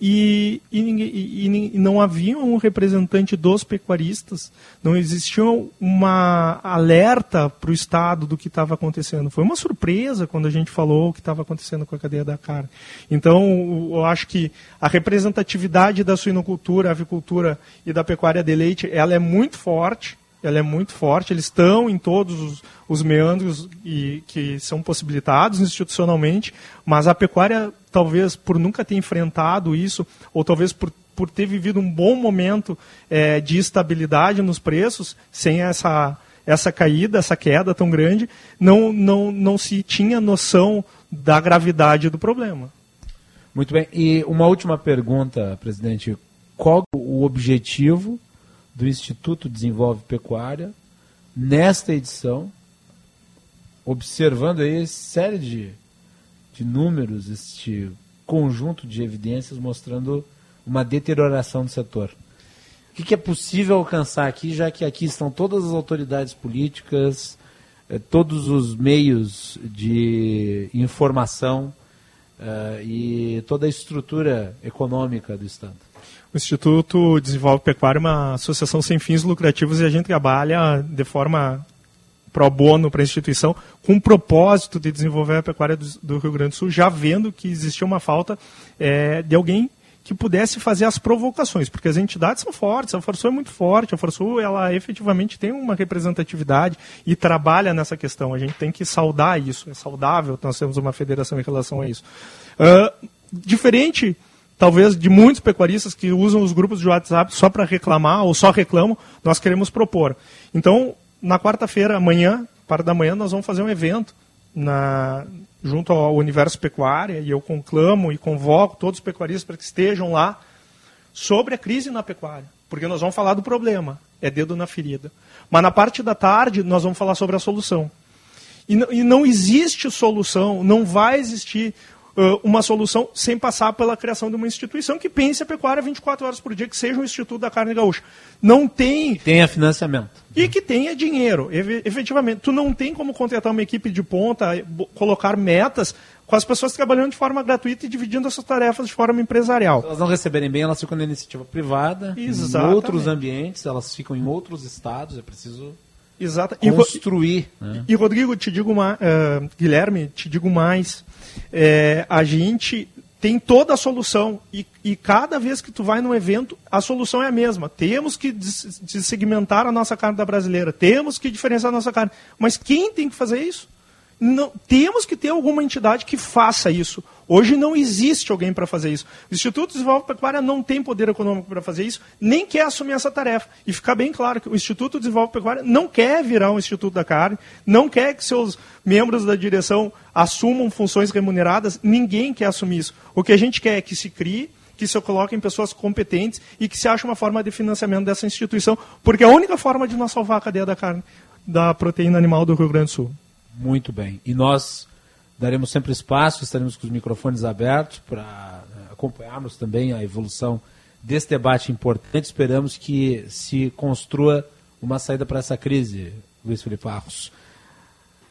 e, e, e, não havia um representante dos pecuaristas, não existia uma alerta para o Estado do que estava acontecendo. Foi uma surpresa quando a gente falou o que estava acontecendo com a cadeia da carne. Então, eu acho que a representatividade da suinocultura, avicultura e da pecuária de leite, ela é muito forte, ela é muito forte, eles estão em todos os, os meandros e, que são possibilitados institucionalmente, mas a pecuária, talvez por nunca ter enfrentado isso, ou talvez por, por ter vivido um bom momento é, de estabilidade nos preços, sem essa, essa caída, essa queda tão grande, não, não, não se tinha noção da gravidade do problema. Muito bem. E uma última pergunta, presidente. Qual o objetivo do Instituto Desenvolve Pecuária nesta edição, observando aí série de, de números, este conjunto de evidências mostrando uma deterioração do setor. O que, que é possível alcançar aqui, já que aqui estão todas as autoridades políticas, eh, todos os meios de informação eh, e toda a estrutura econômica do Estado? O Instituto Desenvolve Pecuária é uma associação sem fins lucrativos e a gente trabalha de forma pro bono para a instituição com o propósito de desenvolver a pecuária do, do, Rio Grande do Sul, já vendo que existia uma falta é, de alguém que pudesse fazer as provocações, porque as entidades são fortes, a Forçul é muito forte, a Forçul ela efetivamente tem uma representatividade e trabalha nessa questão. A gente tem que saudar isso, é saudável nós temos uma federação em relação a isso. Uh, diferente talvez de muitos pecuaristas que usam os grupos de WhatsApp só para reclamar ou só reclamam, nós queremos propor. Então, na quarta-feira, amanhã, parte da manhã, nós vamos fazer um evento na, junto ao Universo Pecuária e eu conclamo e convoco todos os pecuaristas para que estejam lá sobre a crise na pecuária, porque nós vamos falar do problema, é dedo na ferida. Mas na parte da tarde nós vamos falar sobre a solução. E não existe solução, não vai existir uh, uma solução sem passar pela criação de uma instituição que pense a pecuária 24 horas por dia, que seja um Instituto da Carne Gaúcha. Não tem. Tenha financiamento. E que tenha dinheiro. efetivamente, tu não tem como contratar uma equipe de ponta, colocar metas com as pessoas trabalhando de forma gratuita e dividindo essas tarefas de forma empresarial. Se elas não receberem bem, elas ficam na iniciativa privada, Exatamente. em outros ambientes, elas ficam em outros estados, é preciso Exato. construir. E, né? e Rodrigo, te digo mais, uh, Guilherme, te digo mais é, a gente tem toda a solução e, e, cada vez que tu vai num evento, a solução é a mesma. Temos que segmentar a nossa carne da brasileira, temos que diferenciar a nossa carne. Mas quem tem que fazer isso? Não, temos que ter alguma entidade que faça isso. Hoje não existe alguém para fazer isso. O Instituto de Desenvolvimento Pecuária não tem poder econômico para fazer isso, nem quer assumir essa tarefa. E fica bem claro que o Instituto de Desenvolvimento Pecuária não quer virar um Instituto da Carne, não quer que seus membros da direção assumam funções remuneradas, ninguém quer assumir isso. O que a gente quer é que se crie que se coloquem pessoas competentes e que se ache uma forma de financiamento dessa instituição, porque é a única forma de nós salvar a cadeia da carne, da proteína animal do Rio Grande do Sul. Muito bem. E nós daremos sempre espaço, estaremos com os microfones abertos para eh, acompanharmos também a evolução desse debate importante. Esperamos que se construa uma saída para essa crise, Luiz Felipe Arros.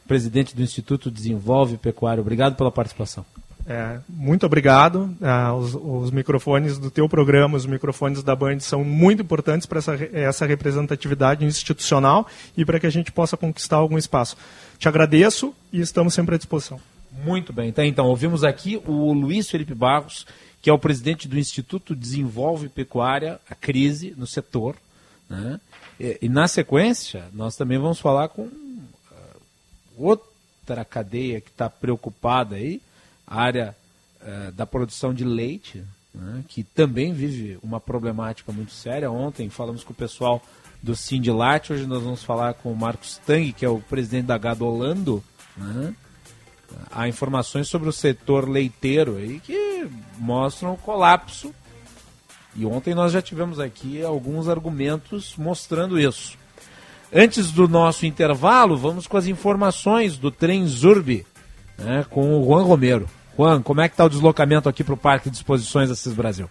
Presidente do Instituto Desenvolve Pecuário, obrigado pela participação. É, muito obrigado. Ah, os, os, microfones do teu programa, os microfones da Band são muito importantes para essa, essa representatividade institucional e para que a gente possa conquistar algum espaço. Te agradeço e estamos sempre à disposição. Muito bem. Então, ouvimos aqui o Luiz Felipe Barros, que é o presidente do Instituto Desenvolve Pecuária, a crise no setor. Né? E, e, na sequência, nós também vamos falar com uh, outra cadeia que está preocupada aí, a área uh, da produção de leite, né? que também vive uma problemática muito séria. Ontem falamos com o pessoal do Sindilat, hoje nós vamos falar com o Marcos Tang, que é o presidente da Gado Holando, né? há informações sobre o setor leiteiro aí que mostram o colapso. E ontem nós já tivemos aqui alguns argumentos mostrando isso. Antes do nosso intervalo, vamos com as informações do trem Zurb, né, com o Juan Romero. Juan, como é que está o deslocamento aqui para o Parque de Exposições Assis Brasil?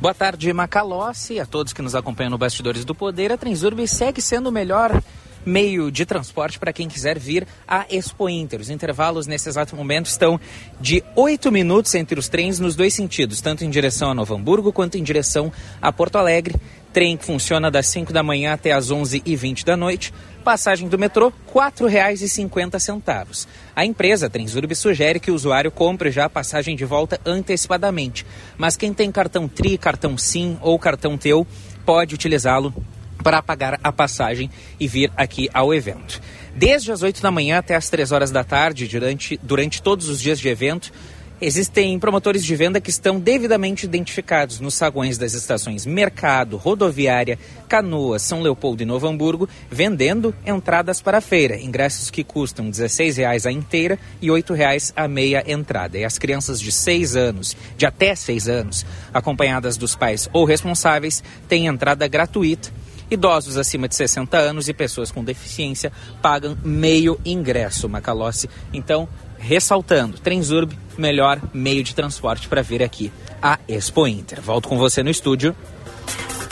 Boa tarde, Macalossi, a todos que nos acompanham no Bastidores do Poder. A Transurb segue sendo o melhor meio de transporte para quem quiser vir a Expo Inter. Os intervalos nesse exato momento estão de 8 minutos entre os trens nos dois sentidos, tanto em direção a Novo Hamburgo quanto em direção a Porto Alegre. Trem que funciona das 5 da manhã até as 11h20 da noite. Passagem do metrô, R$ 4,50. A empresa Transurb sugere que o usuário compre já a passagem de volta antecipadamente. Mas quem tem cartão TRI, cartão SIM ou cartão TEU pode utilizá-lo para pagar a passagem e vir aqui ao evento. Desde as 8 da manhã até as 3 horas da tarde, durante, durante todos os dias de evento, Existem promotores de venda que estão devidamente identificados nos saguões das estações Mercado, Rodoviária, Canoas, São Leopoldo e Novo Hamburgo, vendendo entradas para a feira, ingressos que custam R$ 16,00 a inteira e R$ 8,00 a meia entrada. E as crianças de 6 anos, de até 6 anos, acompanhadas dos pais ou responsáveis, têm entrada gratuita Idosos acima de 60 anos e pessoas com deficiência pagam meio ingresso, Macalossi. Então, ressaltando, Transurb, melhor meio de transporte para vir aqui a Expo Inter. Volto com você no estúdio.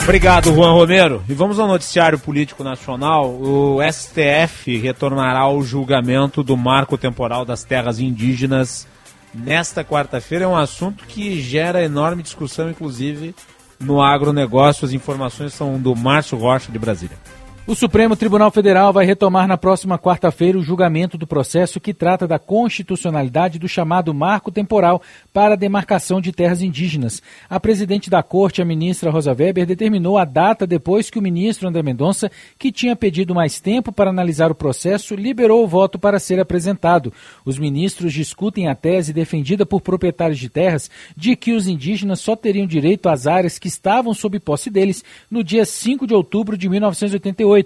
Obrigado, Juan Romero. E vamos ao noticiário político nacional. O STF retornará ao julgamento do marco temporal das terras indígenas nesta quarta-feira. É um assunto que gera enorme discussão, inclusive no agronegócio. As informações são do Márcio Rocha, de Brasília. O Supremo Tribunal Federal vai retomar na próxima quarta-feira o julgamento do processo que trata da constitucionalidade do chamado marco temporal para a demarcação de terras indígenas. A presidente da corte, a ministra Rosa Weber, determinou a data depois que o ministro André Mendonça, que tinha pedido mais tempo para analisar o processo, liberou o voto para ser apresentado. Os ministros discutem a tese defendida por proprietários de terras de que os indígenas só teriam direito às áreas que estavam sob posse deles no dia 5 de outubro de 1988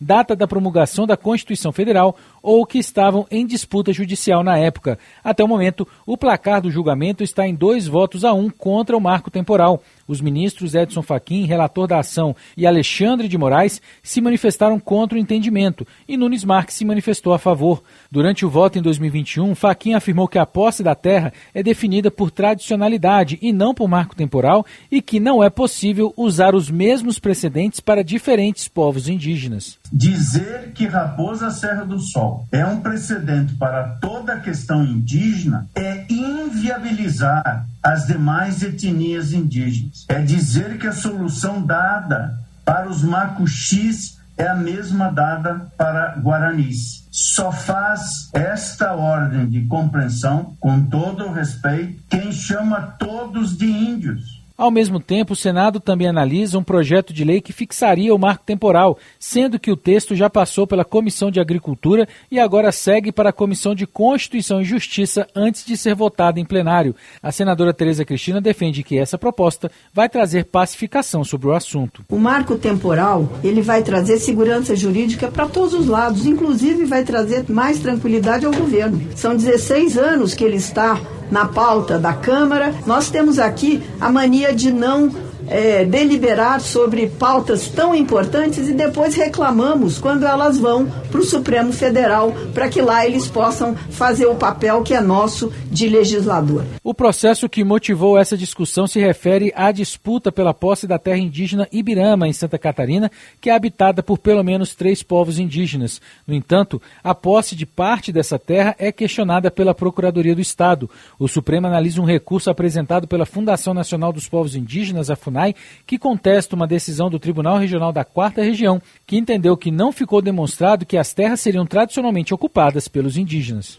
data da promulgação da Constituição Federal, ou que estavam em disputa judicial na época. Até o momento, o placar do julgamento está em dois votos a um contra o marco temporal. Os ministros Edson Fachin, relator da ação, e Alexandre de Moraes se manifestaram contra o entendimento e Nunes Marques se manifestou a favor. Durante o voto em 2021, Fachin afirmou que a posse da terra é definida por tradicionalidade e não por marco temporal e que não é possível usar os mesmos precedentes para diferentes povos indígenas. Dizer que Raposa Serra do Sol é um precedente para toda a questão indígena é inviabilizar as demais etnias indígenas. É dizer que a solução dada para os macuxis é a mesma dada para guaranis. Só faz esta ordem de compreensão, com todo o respeito, quem chama todos de índios. Ao mesmo tempo, o Senado também analisa um projeto de lei que fixaria o marco temporal, sendo que o texto já passou pela Comissão de Agricultura e agora segue para a Comissão de Constituição e Justiça antes de ser votado em plenário. A senadora Tereza Cristina defende que essa proposta vai trazer pacificação sobre o assunto. O marco temporal, ele vai trazer segurança jurídica para todos os lados, inclusive vai trazer mais tranquilidade ao governo. São 16 anos que ele está na pauta da Câmara. Nós temos aqui a mania de não é, deliberar sobre pautas tão importantes e depois reclamamos quando elas vão para o Supremo Federal para que lá eles possam fazer o papel que é nosso de legislador. O processo que motivou essa discussão se refere à disputa pela posse da terra indígena Ibirama, em Santa Catarina, que é habitada por pelo menos três povos indígenas. No entanto, a posse de parte dessa terra é questionada pela Procuradoria do Estado. O Supremo analisa um recurso apresentado pela Fundação Nacional dos Povos Indígenas, a FUNAI, que contesta uma decisão do Tribunal Regional da Quarta Região, que entendeu que não ficou demonstrado que as terras seriam tradicionalmente ocupadas pelos indígenas.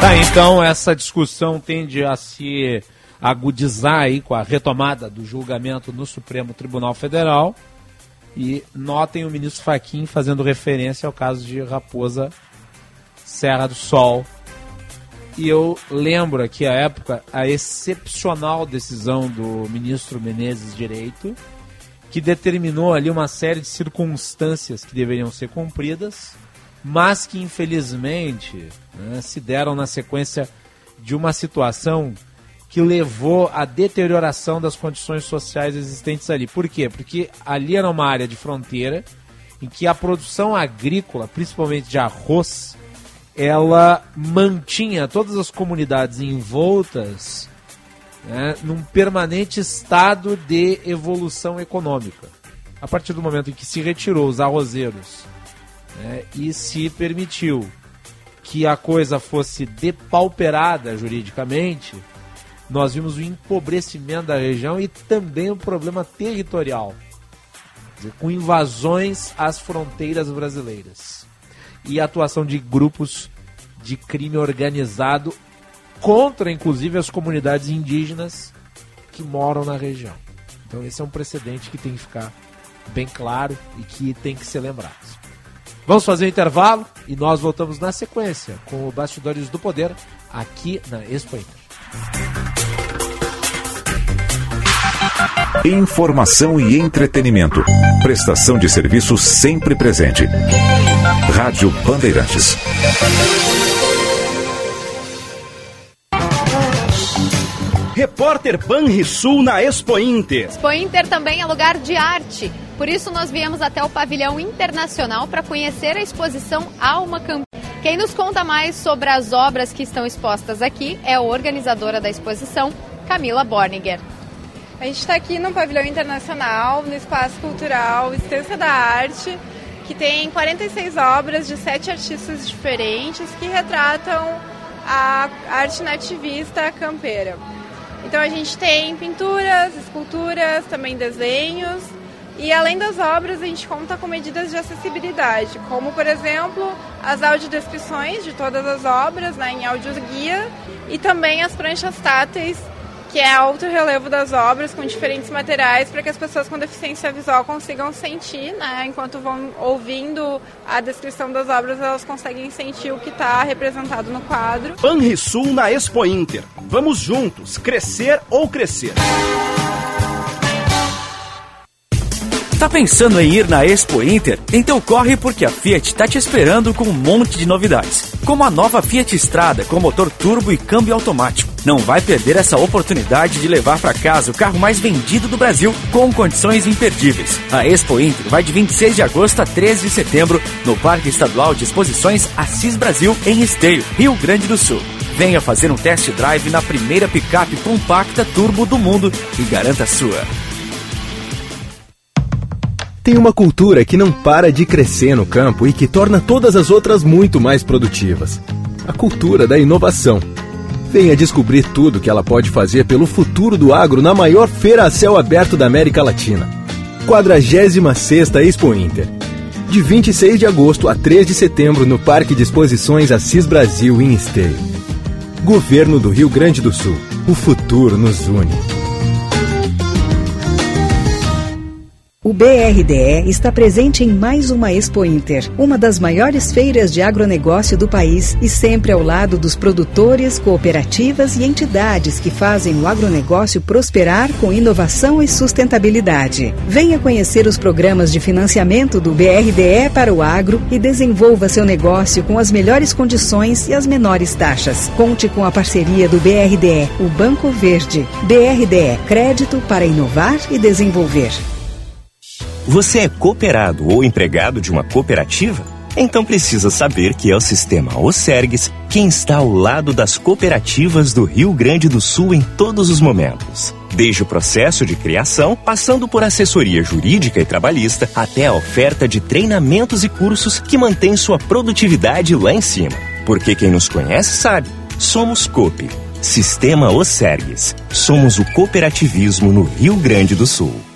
Tá, então essa discussão tende a se agudizar aí com a retomada do julgamento no Supremo Tribunal Federal. E notem o ministro Faquim fazendo referência ao caso de Raposa Serra do Sol. E eu lembro aqui a época a excepcional decisão do ministro Menezes Direito, que determinou ali uma série de circunstâncias que deveriam ser cumpridas, mas que infelizmente né, se deram na sequência de uma situação que levou à deterioração das condições sociais existentes ali. Por quê? Porque ali era uma área de fronteira em que a produção agrícola, principalmente de arroz, ela mantinha todas as comunidades envoltas né, num permanente estado de evolução econômica. A partir do momento em que se retirou os arrozeiros né, e se permitiu que a coisa fosse depauperada juridicamente, nós vimos o empobrecimento da região e também o problema territorial, dizer, com invasões às fronteiras brasileiras e a atuação de grupos de crime organizado contra, inclusive, as comunidades indígenas que moram na região. Então, esse é um precedente que tem que ficar bem claro e que tem que ser lembrado. Vamos fazer um intervalo e nós voltamos na sequência com o Bastidores do Poder aqui na Expo Inter. Informação e entretenimento. Prestação de serviço sempre presente. Rádio Bandeirantes. Repórter Banrisul na Expo Inter. Expo Inter também é lugar de arte. Por isso nós viemos até o pavilhão internacional para conhecer a exposição Alma Camp. Quem nos conta mais sobre as obras que estão expostas aqui é a organizadora da exposição, Camila Borniger. A gente está aqui no pavilhão internacional, no espaço cultural Estância da Arte, que tem 46 obras de sete artistas diferentes que retratam a arte nativista campeira. Então a gente tem pinturas, esculturas, também desenhos. E além das obras, a gente conta com medidas de acessibilidade, como por exemplo as audiodescrições de todas as obras né, em áudio guia e também as pranchas táteis, que é alto relevo das obras com diferentes materiais para que as pessoas com deficiência visual consigam sentir, né, enquanto vão ouvindo a descrição das obras, elas conseguem sentir o que está representado no quadro. Banrisul na Expo Inter. Vamos juntos, crescer ou crescer. Tá pensando em ir na Expo Inter? Então corre porque a Fiat tá te esperando com um monte de novidades. Como a nova Fiat Strada com motor turbo e câmbio automático. Não vai perder essa oportunidade de levar para casa o carro mais vendido do Brasil com condições imperdíveis. A Expo Inter vai de 26 de agosto a 13 de setembro no Parque Estadual de Exposições Assis Brasil em Esteio, Rio Grande do Sul. Venha fazer um test drive na primeira picape compacta turbo do mundo e garanta a sua. Tem uma cultura que não para de crescer no campo e que torna todas as outras muito mais produtivas. A cultura da inovação. Venha descobrir tudo que ela pode fazer pelo futuro do agro na maior feira a céu aberto da América Latina. 46 Expo Inter. De 26 de agosto a 3 de setembro no Parque de Exposições Assis Brasil em Esteio. Governo do Rio Grande do Sul. O futuro nos une. O BRDE está presente em mais uma Expo Inter, uma das maiores feiras de agronegócio do país e sempre ao lado dos produtores, cooperativas e entidades que fazem o agronegócio prosperar com inovação e sustentabilidade. Venha conhecer os programas de financiamento do BRDE para o agro e desenvolva seu negócio com as melhores condições e as menores taxas. Conte com a parceria do BRDE, o Banco Verde. BRDE, crédito para inovar e desenvolver. Você é cooperado ou empregado de uma cooperativa? Então precisa saber que é o sistema Osergues quem está ao lado das cooperativas do Rio Grande do Sul em todos os momentos. Desde o processo de criação, passando por assessoria jurídica e trabalhista, até a oferta de treinamentos e cursos que mantém sua produtividade lá em cima. Porque quem nos conhece sabe, somos COP. Sistema Osergues. Somos o cooperativismo no Rio Grande do Sul.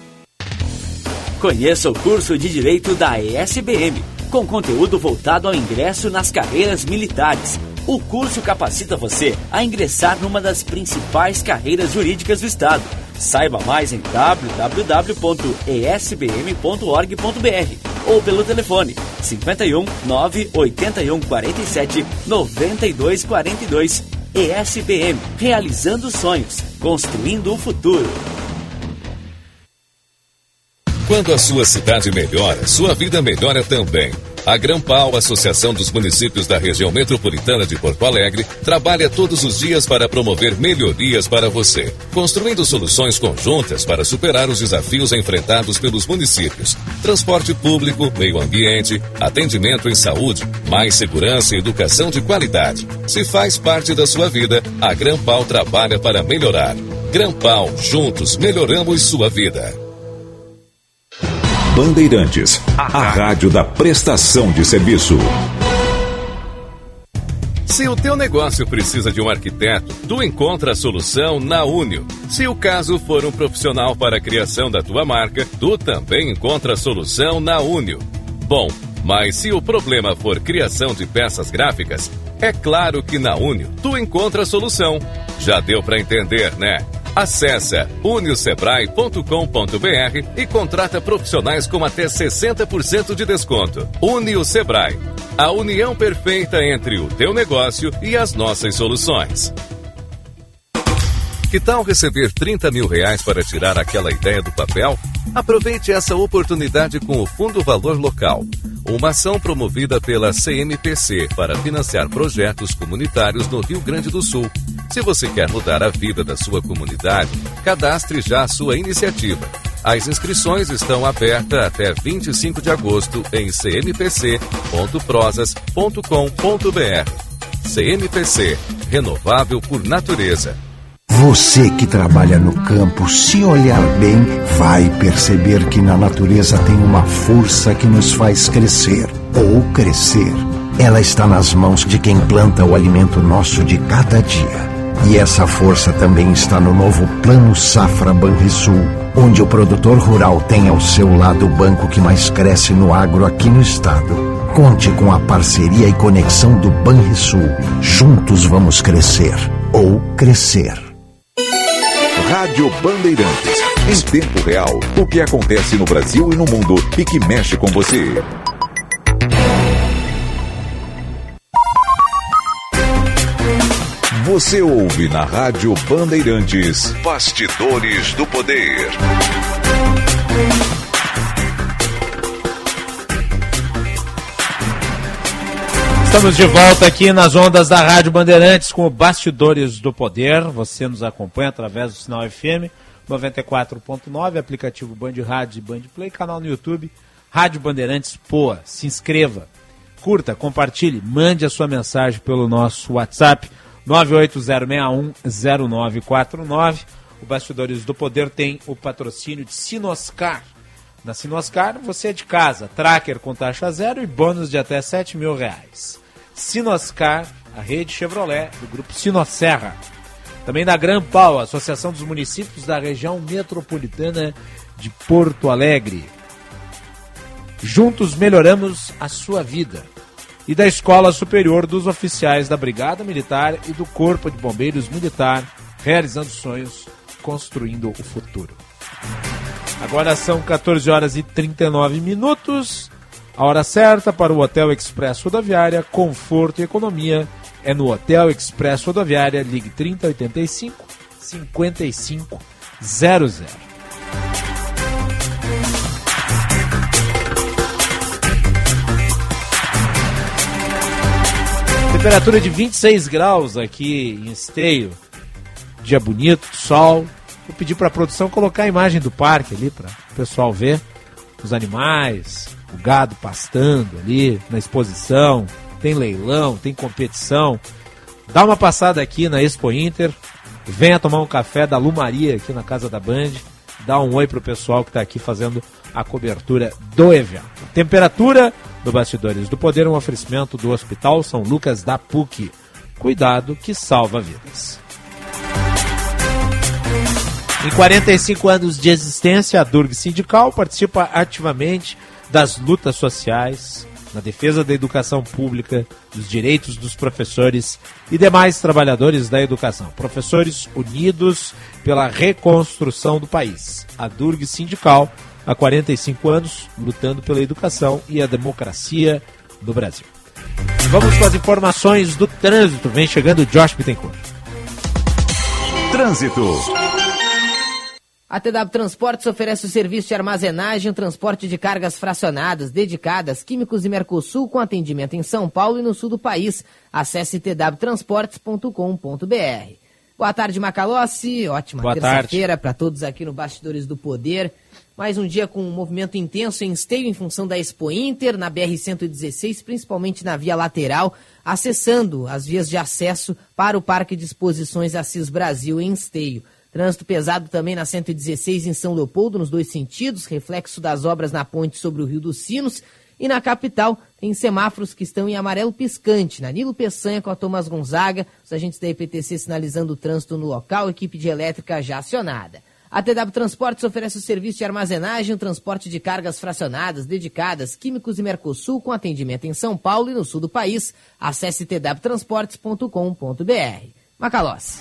Conheça o curso de Direito da ESBM, com conteúdo voltado ao ingresso nas carreiras militares. O curso capacita você a ingressar numa das principais carreiras jurídicas do Estado. Saiba mais em www.esbm.org.br ou pelo telefone 51 981 47 92 42. ESBM, realizando sonhos, construindo o futuro. Quando a sua cidade melhora, sua vida melhora também. A Grampal, Associação dos Municípios da Região Metropolitana de Porto Alegre, trabalha todos os dias para promover melhorias para você, construindo soluções conjuntas para superar os desafios enfrentados pelos municípios. Transporte público, meio ambiente, atendimento em saúde, mais segurança e educação de qualidade. Se faz parte da sua vida, a Grampal trabalha para melhorar. Grampal, juntos melhoramos sua vida. Bandeirantes, a rádio da prestação de serviço. Se o teu negócio precisa de um arquiteto, tu encontra a solução na Unio. Se o caso for um profissional para a criação da tua marca, tu também encontra a solução na Unio. Bom, mas se o problema for criação de peças gráficas, é claro que na Unio tu encontra a solução. Já deu para entender, né? Acesse uniosebrae.com.br e contrata profissionais com até 60% de desconto. Unio Sebrae, a união perfeita entre o teu negócio e as nossas soluções. Que tal receber 30 mil reais para tirar aquela ideia do papel? Aproveite essa oportunidade com o Fundo Valor Local, uma ação promovida pela CMPC para financiar projetos comunitários no Rio Grande do Sul. Se você quer mudar a vida da sua comunidade, cadastre já a sua iniciativa. As inscrições estão abertas até 25 de agosto em cmpc.prosas.com.br. CMPC Renovável por Natureza. Você que trabalha no campo, se olhar bem, vai perceber que na natureza tem uma força que nos faz crescer ou crescer. Ela está nas mãos de quem planta o alimento nosso de cada dia. E essa força também está no novo Plano Safra Banrisul, onde o produtor rural tem ao seu lado o banco que mais cresce no agro aqui no estado. Conte com a parceria e conexão do Banrisul. Juntos vamos crescer ou crescer. Rádio Bandeirantes. Em tempo real, o que acontece no Brasil e no mundo e que mexe com você. Você ouve na Rádio Bandeirantes Bastidores do Poder. Estamos de volta aqui nas ondas da Rádio Bandeirantes com o Bastidores do Poder. Você nos acompanha através do sinal FM 94.9, aplicativo Band Rádio e Band Play, canal no YouTube, Rádio Bandeirantes Poa. Se inscreva, curta, compartilhe, mande a sua mensagem pelo nosso WhatsApp 980610949. O Bastidores do Poder tem o patrocínio de Sinoscar. Na Sinoscar, você é de casa, tracker com taxa zero e bônus de até 7 mil reais. Sinoscar, a rede Chevrolet do grupo Sinosserra. Também da Gran Pau, Associação dos Municípios da Região Metropolitana de Porto Alegre. Juntos melhoramos a sua vida. E da Escola Superior dos Oficiais da Brigada Militar e do Corpo de Bombeiros Militar, realizando sonhos, construindo o futuro. Agora são 14 horas e 39 minutos. A hora certa para o Hotel Express Rodoviária, conforto e economia é no Hotel Express Rodoviária, ligue 3085 5500. Temperatura de 26 graus aqui em Esteio. Dia bonito, sol. Vou pedir para a produção colocar a imagem do parque ali para o pessoal ver os animais, o gado pastando ali na exposição, tem leilão, tem competição. Dá uma passada aqui na Expo Inter, venha tomar um café da Lumaria aqui na Casa da Band, dá um oi pro pessoal que está aqui fazendo a cobertura do evento. Temperatura do Bastidores do Poder, um oferecimento do Hospital São Lucas da PUC. Cuidado que salva vidas. Em 45 anos de existência, a Durg Sindical participa ativamente das lutas sociais, na defesa da educação pública, dos direitos dos professores e demais trabalhadores da educação. Professores unidos pela reconstrução do país. A Durg Sindical, há 45 anos, lutando pela educação e a democracia no Brasil. Vamos com as informações do trânsito. Vem chegando o Josh Bittencourt. Trânsito. A TW Transportes oferece o serviço de armazenagem e transporte de cargas fracionadas, dedicadas, químicos e Mercosul, com atendimento em São Paulo e no sul do país. Acesse twtransportes.com.br. Boa tarde, Macalossi. Ótima terça-feira para todos aqui no Bastidores do Poder. Mais um dia com um movimento intenso em esteio em função da Expo Inter, na BR-116, principalmente na via lateral, acessando as vias de acesso para o Parque de Exposições Assis Brasil em esteio. Trânsito pesado também na 116 em São Leopoldo, nos dois sentidos, reflexo das obras na ponte sobre o Rio dos Sinos. E na capital, tem semáforos que estão em amarelo piscante. Na Nilo Peçanha com a Thomas Gonzaga, os agentes da EPTC sinalizando o trânsito no local, equipe de elétrica já acionada. A TW Transportes oferece o serviço de armazenagem, transporte de cargas fracionadas, dedicadas, químicos e Mercosul, com atendimento em São Paulo e no sul do país. Acesse twtransportes.com.br. Macalós.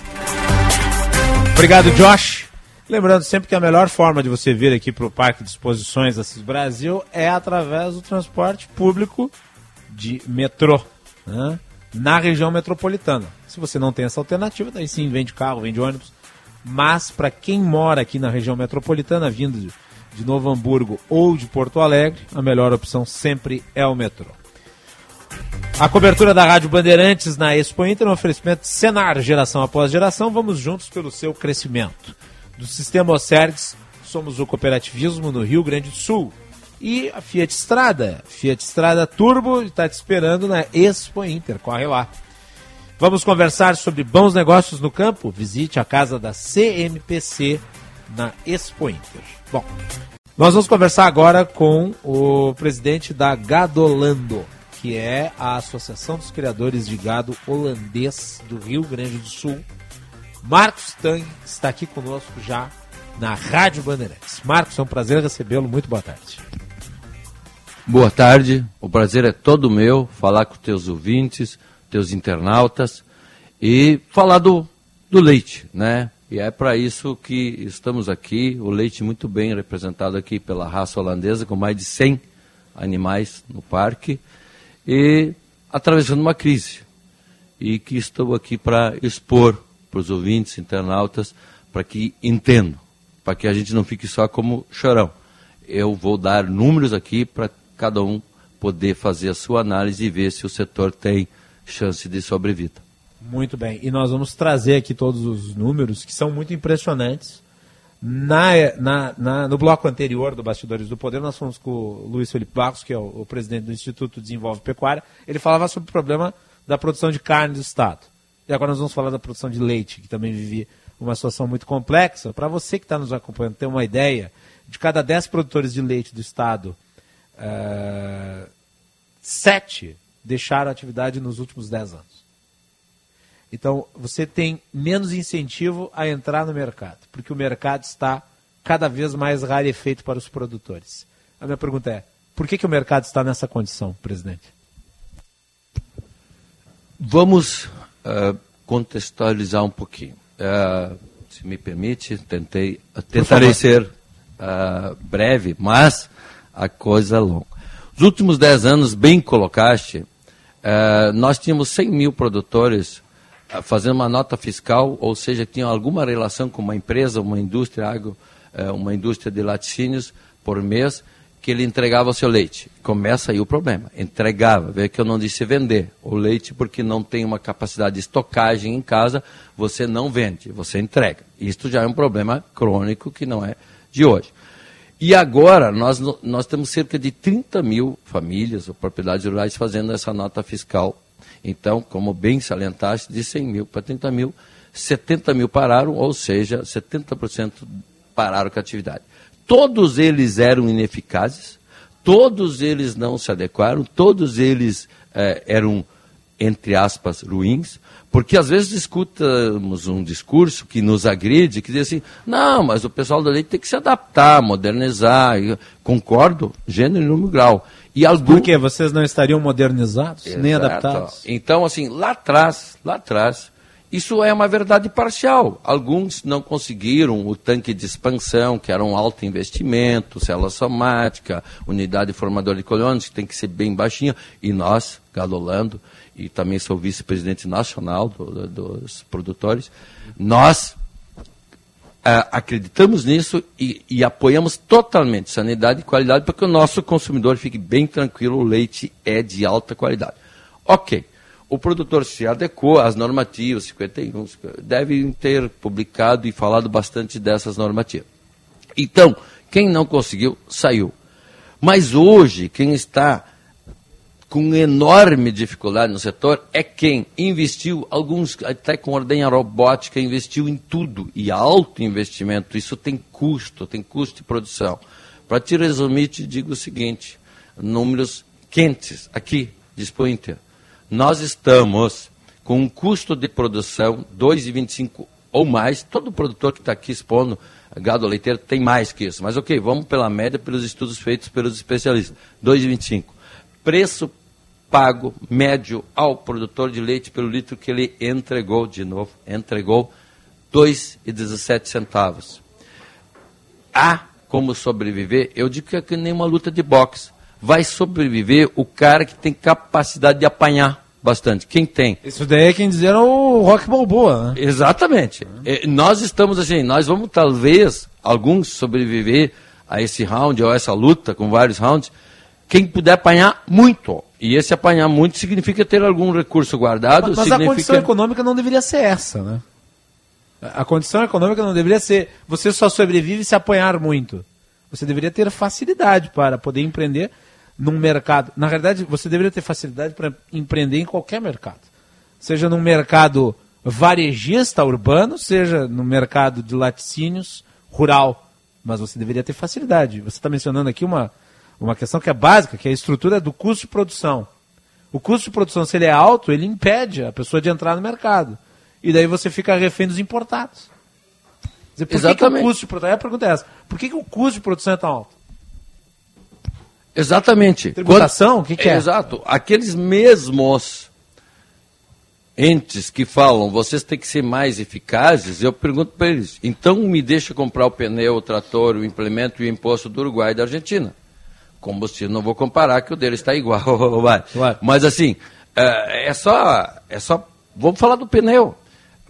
Obrigado, Josh. Lembrando sempre que a melhor forma de você vir aqui para o Parque de Exposições Assis Brasil é através do transporte público de metrô, né? na região metropolitana. Se você não tem essa alternativa, daí sim vende carro, vende ônibus. Mas para quem mora aqui na região metropolitana, vindo de, de Novo Hamburgo ou de Porto Alegre, a melhor opção sempre é o metrô. A cobertura da Rádio Bandeirantes na Expo Inter, um oferecimento Senar, geração após geração, vamos juntos pelo seu crescimento. Do Sistema Osergs, somos o cooperativismo no Rio Grande do Sul. E a Fiat Estrada, Fiat Estrada Turbo, está te esperando na Expo Inter, corre lá. Vamos conversar sobre bons negócios no campo? Visite a casa da CMPC na Expo Inter. Bom, nós vamos conversar agora com o presidente da Gadolando que é a Associação dos Criadores de Gado Holandês do Rio Grande do Sul. Marcos Tang está aqui conosco já na Rádio Bandeirantes. Marcos, é um prazer recebê-lo. Muito boa tarde. Boa tarde, o prazer é todo meu falar com teus ouvintes, teus internautas e falar do, do leite, né? E é para isso que estamos aqui, o leite muito bem representado aqui pela raça holandesa, com mais de 100 animais no parque e atravessando uma crise. E que estou aqui para expor para os ouvintes, internautas, para que entendam, para que a gente não fique só como chorão. Eu vou dar números aqui para cada um poder fazer a sua análise e ver se o setor tem chance de sobrevida. Muito bem. E nós vamos trazer aqui todos os números que são muito impressionantes na, na, na, no bloco anterior do Bastidores do Poder, nós fomos com o Luiz Felipe Barros, que é o, o presidente do Instituto Desenvolve Pecuária. Ele falava sobre o problema da produção de carne do Estado. E agora nós vamos falar da produção de leite, que também vive uma situação muito complexa. Para você que está nos acompanhando ter uma ideia, de cada 10 produtores de leite do Estado, uh, sete deixaram a atividade nos últimos 10 anos. Então, você tem menos incentivo a entrar no mercado, porque o mercado está cada vez mais rarefeito para os produtores. A minha pergunta é: por que, que o mercado está nessa condição, presidente? Vamos uh, contextualizar um pouquinho. Uh, se me permite, tentei, tentarei ser uh, breve, mas a coisa é longa. Os últimos 10 anos, bem colocaste, nós tínhamos 100 mil produtores fazendo uma nota fiscal, ou seja, tinham alguma relação com uma empresa, uma indústria agro, eh, uma indústria de laticínios por mês, que ele entregava o seu leite. Começa aí o problema. Entregava, vê que eu não disse vender o leite porque não tem uma capacidade de estocagem em casa, você não vende, você entrega. Isto já é um problema crônico que não é de hoje. E agora nós, nós temos cerca de 30 mil famílias ou propriedades rurais fazendo essa nota fiscal então, como bem salientaste, de 100 mil para 30 mil, 70 mil pararam, ou seja, 70% pararam com a atividade. Todos eles eram ineficazes, todos eles não se adequaram, todos eles eh, eram, entre aspas, ruins, porque às vezes escutamos um discurso que nos agride, que diz assim, não, mas o pessoal da lei tem que se adaptar, modernizar. concordo, gênero e número grau. E algum... Por quê? Vocês não estariam modernizados, Exato. nem adaptados? Então, assim, lá atrás, lá atrás, isso é uma verdade parcial. Alguns não conseguiram o tanque de expansão, que era um alto investimento, célula somática, unidade formadora de colônias, que tem que ser bem baixinha. E nós, Galolando, e também sou vice-presidente nacional do, dos produtores, nós Uh, acreditamos nisso e, e, apoiamos totalmente sanidade e qualidade para que o nosso consumidor fique bem tranquilo, o leite é de alta qualidade. Ok, o produtor se adequou às normativas 51, deve ter publicado e falado bastante dessas normativas. Então, quem não conseguiu, saiu. Mas hoje, quem está com enorme dificuldade no setor é quem investiu, alguns até com ordenha robótica, investiu em tudo, e alto investimento, isso tem custo, tem custo de produção. Para te resumir, te digo o seguinte, números quentes aqui Splinter. Nós estamos com um custo de produção 2,25 ou mais, todo produtor que está aqui expondo gado leiteiro tem mais que isso. Mas ok, vamos pela média, pelos estudos feitos pelos especialistas. 2,25. Preço pago médio ao produtor de leite pelo litro que ele entregou, de novo, entregou 2,17 centavos. Há como sobreviver? Eu digo que é que nem uma luta de boxe. Vai sobreviver o cara que tem capacidade de apanhar bastante. Quem tem? Isso daí é quem dizer o Rock Balboa, né? Exatamente. É, nós estamos assim, nós vamos talvez, alguns sobreviver a esse round ou a essa luta com vários rounds, quem puder apanhar muito. E esse apanhar muito significa ter algum recurso guardado. Mas, mas significa... a condição econômica não deveria ser essa, né? A condição econômica não deveria ser você só sobrevive se apanhar muito. Você deveria ter facilidade para poder empreender num mercado. Na verdade, você deveria ter facilidade para empreender em qualquer mercado. Seja num mercado varejista urbano, seja no mercado de laticínios rural. Mas você deveria ter facilidade. Você está mencionando aqui uma, uma questão que é básica, que é a estrutura do custo de produção. O custo de produção, se ele é alto, ele impede a pessoa de entrar no mercado. E daí você fica refém dos importados. Dizer, por que, que, o custo de produção. A pergunta é essa. Por que, que o custo de produção é tão alto? Exatamente. Tributação? O que, que é? Exato. Aqueles mesmos entes que falam, vocês têm que ser mais eficazes, eu pergunto para eles, então me deixa comprar o pneu, o trator, o implemento e o imposto do Uruguai e da Argentina. Combustível não vou comparar, que o dele está igual. Mas assim, é, é só, é só. Vamos falar do pneu,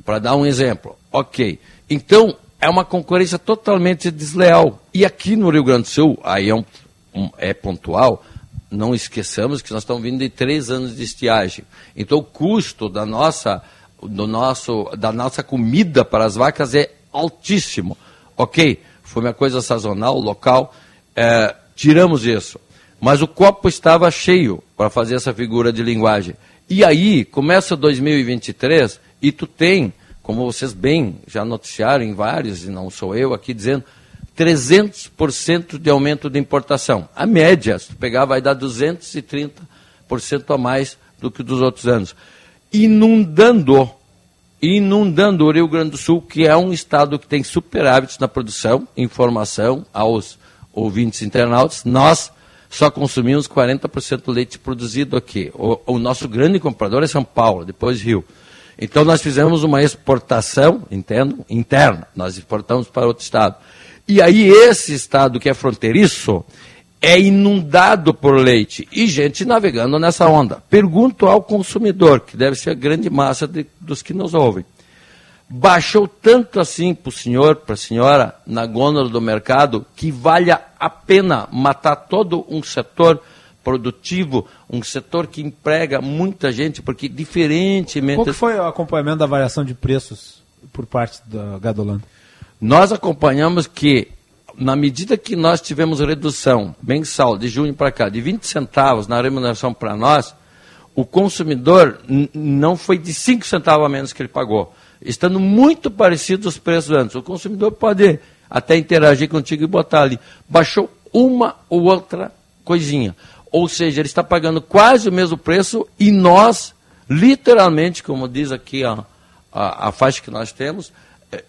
para dar um exemplo. Ok. Então, é uma concorrência totalmente desleal. E aqui no Rio Grande do Sul, aí é um é pontual, não esqueçamos que nós estamos vindo de três anos de estiagem. Então o custo da nossa, do nosso, da nossa comida para as vacas é altíssimo. Ok, foi uma coisa sazonal, local, é, tiramos isso. Mas o copo estava cheio para fazer essa figura de linguagem. E aí, começa 2023 e tu tem, como vocês bem já noticiaram em vários, e não sou eu aqui dizendo, 300% de aumento de importação. A média, se tu pegar, vai dar 230% a mais do que dos outros anos. Inundando, inundando o Rio Grande do Sul, que é um estado que tem superávites na produção, informação aos ouvintes internautas, nós só consumimos 40% do leite produzido aqui. O, o nosso grande comprador é São Paulo, depois Rio. Então nós fizemos uma exportação, entendo, interna. Nós exportamos para outro estado. E aí esse estado que é fronteiriço é inundado por leite e gente navegando nessa onda. Pergunto ao consumidor, que deve ser a grande massa de, dos que nos ouvem. Baixou tanto assim para o senhor, para a senhora, na gôndola do mercado, que vale a pena matar todo um setor produtivo, um setor que emprega muita gente, porque diferentemente... Qual foi o acompanhamento da variação de preços por parte da Gadolando? Nós acompanhamos que, na medida que nós tivemos redução mensal de junho para cá de 20 centavos na remuneração para nós, o consumidor não foi de 5 centavos a menos que ele pagou. Estando muito parecidos os preços antes. O consumidor pode até interagir contigo e botar ali. Baixou uma ou outra coisinha. Ou seja, ele está pagando quase o mesmo preço e nós, literalmente, como diz aqui a, a, a faixa que nós temos,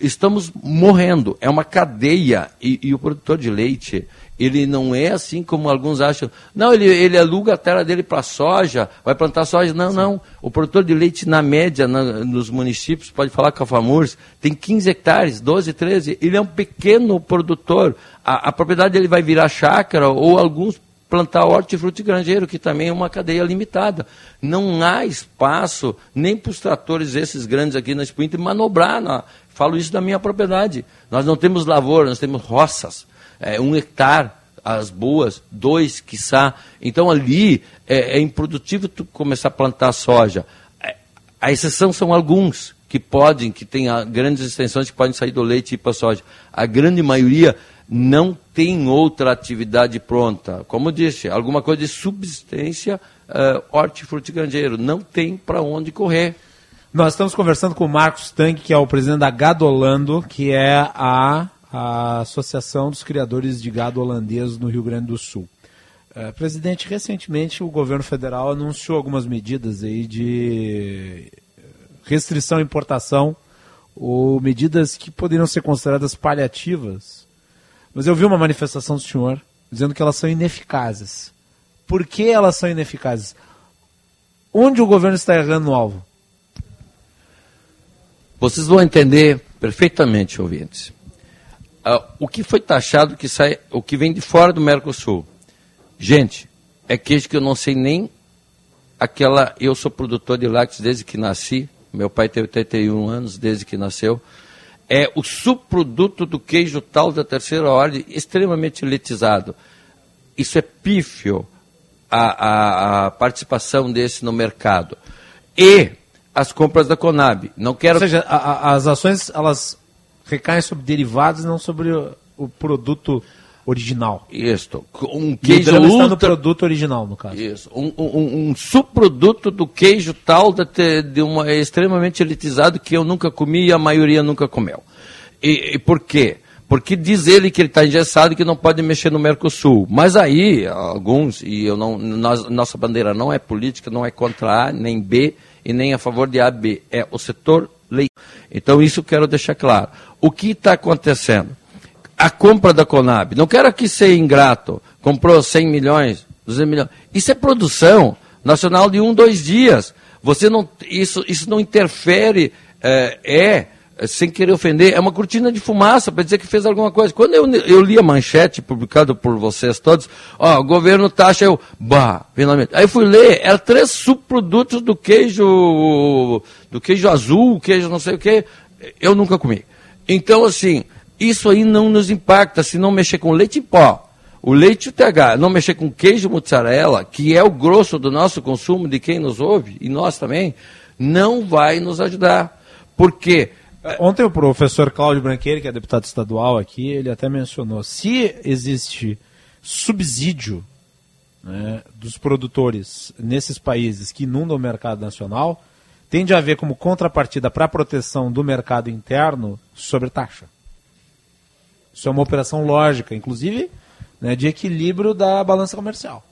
estamos morrendo. É uma cadeia. E, e, o produtor de leite, ele não é assim como alguns acham. Não, ele, ele aluga a terra dele para soja, vai plantar soja. Não, Sim. não. O produtor de leite, na média, na, nos municípios, pode falar com a FAMURS, tem 15 hectares, 12, 13. Ele é um pequeno produtor. A, a propriedade dele vai virar chácara ou alguns plantar hortifruti granjeiro, que também é uma cadeia limitada. Não há espaço nem para os tratores esses grandes aqui na Sprinter manobrar na, Falo isso da minha propriedade. Nós não temos lavoura, nós temos roças. É, um hectare, as boas, dois, quiçá. Então ali é, é improdutivo tu começar a plantar soja. É, a exceção são alguns que podem, que têm grandes extensões que podem sair do leite e ir para a soja. A grande maioria não tem outra atividade pronta. Como disse, alguma coisa de subsistência uh, hortifrutigranjeiro. Não tem para onde correr. Nós estamos conversando com o Marcos Tanque, que é o presidente da Gadolando, que é a, a Associação dos Criadores de Gado Holandês no Rio Grande do Sul. Uh, presidente, recentemente o governo federal anunciou algumas medidas aí de restrição à importação ou medidas que poderiam ser consideradas paliativas mas eu vi uma manifestação do senhor dizendo que elas são ineficazes. Por que elas são ineficazes? Onde o governo está errando no alvo? Vocês vão entender perfeitamente, ouvintes. Uh, o que foi taxado que sai, o que vem de fora do Mercosul. Gente, é queijo que eu não sei nem aquela. Eu sou produtor de lácteos desde que nasci. Meu pai teve 81 anos desde que nasceu é o subproduto do queijo tal da terceira ordem, extremamente letizado. Isso é pífio, a, a, a participação desse no mercado. E as compras da Conab. Não quero... Ou seja, a, a, as ações elas recaem sobre derivados e não sobre o, o produto original. Isso. Um queijo ultra... está no produto original, no caso. Isso. Um, um, um subproduto do queijo tal de, de uma é extremamente elitizado que eu nunca comi e a maioria nunca comeu. E, e por quê? Porque diz ele que ele está engessado e que não pode mexer no Mercosul. Mas aí, alguns, e eu não, nós, nossa bandeira não é política, não é contra A, nem B, e nem a favor de A, B. É o setor leite. Então isso quero deixar claro. O que está acontecendo? a compra da Conab. Não quero aqui ser ingrato. Comprou 100 milhões, 200 milhões. Isso é produção nacional de um, dois dias. Você não, isso, isso não interfere, é, é, sem querer ofender, é uma cortina de fumaça para dizer que fez alguma coisa. Quando eu, eu li a manchete publicada por vocês todos, ó, o governo taxa, eu, bah, finalmente. Aí fui ler, eram três subprodutos do queijo, do queijo azul, queijo não sei o que, eu nunca comi. Então, assim, isso aí não nos impacta se não mexer com leite em pó. O leite UTH, não mexer com queijo mozzarella, que é o grosso do nosso consumo, de quem nos ouve, e nós também, não vai nos ajudar. Porque Ontem o professor Cláudio Branqueira, que é deputado estadual aqui, ele até mencionou, se existe subsídio né, dos produtores nesses países que inundam o mercado nacional, tende a haver como contrapartida para a proteção do mercado interno sobre taxa. Isso é uma operação lógica, inclusive né, de equilíbrio da balança comercial.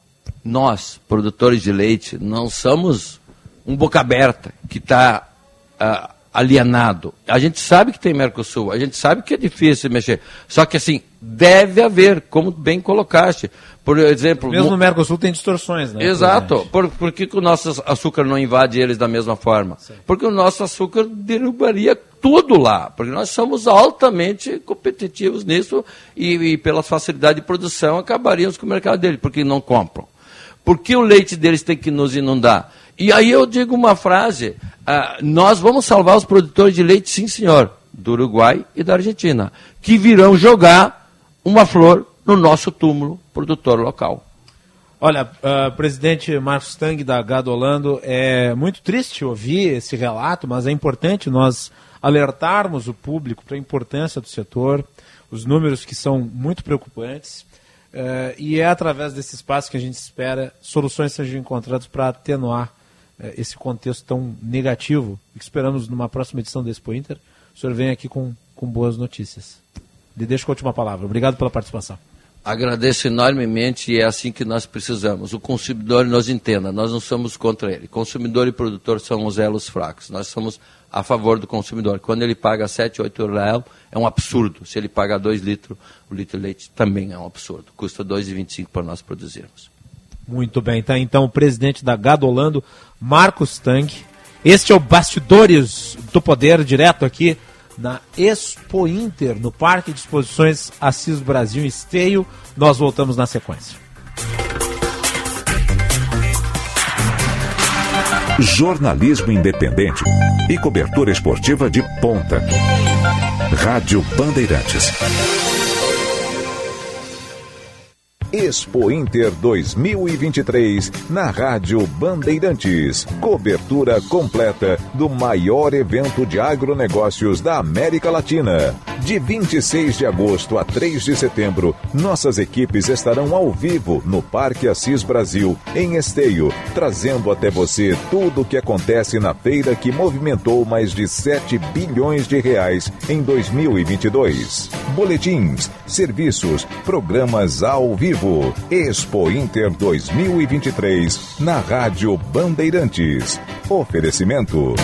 Nós, produtores de leite, não somos um boca aberta que está uh, ah, alienado. A gente sabe que tem Mercosul, a gente sabe que é difícil mexer. Só que assim, deve haver, como bem colocaste. Por exemplo. Mesmo no Mercosul tem distorções, né? Exato. Por, por que, que, o nosso açúcar não invade eles da mesma forma? Sim. Porque o nosso açúcar derrubaria tudo lá. Porque nós somos altamente competitivos nisso e, e pela facilidade de produção acabaríamos com o mercado deles, porque não compram. Por que o leite deles tem que nos inundar? E aí eu digo uma frase: ah, nós vamos salvar os produtores de leite, sim, senhor, do Uruguai e da Argentina, que virão jogar uma flor no nosso túmulo produtor local. Olha, uh, presidente Marcos Tang da Gado Holando, é muito triste ouvir esse relato, mas é importante nós alertarmos o público para a importância do setor, os números que são muito preocupantes. Uh, e é através desse espaço que a gente espera soluções sejam encontradas para atenuar esse contexto tão negativo que esperamos numa próxima edição do Expo Inter. O senhor vem aqui com, com boas notícias. Lhe deixo com a última palavra. Obrigado pela participação. Agradeço enormemente e é assim que nós precisamos. O consumidor nos entenda, nós não somos contra ele. Consumidor e produtor são os elos fracos. Nós somos a favor do consumidor. Quando ele paga 7, 8 reais, é um absurdo. Se ele paga 2 litros, o litro de leite também é um absurdo. Custa 2,25 para nós produzirmos. Muito bem, tá então o presidente da Gadolando, Marcos Tang. Este é o Bastidores do Poder, direto aqui na Expo Inter, no Parque de Exposições Assis Brasil Esteio. Nós voltamos na sequência. Jornalismo independente e cobertura esportiva de ponta. Rádio Bandeirantes. Expo Inter 2023 na Rádio Bandeirantes. Cobertura completa do maior evento de agronegócios da América Latina. De 26 de agosto a 3 de setembro, nossas equipes estarão ao vivo no Parque Assis Brasil, em Esteio, trazendo até você tudo o que acontece na feira que movimentou mais de 7 bilhões de reais em 2022. Boletins, serviços, programas ao vivo. Expo Inter 2023 na Rádio Bandeirantes. Oferecimento.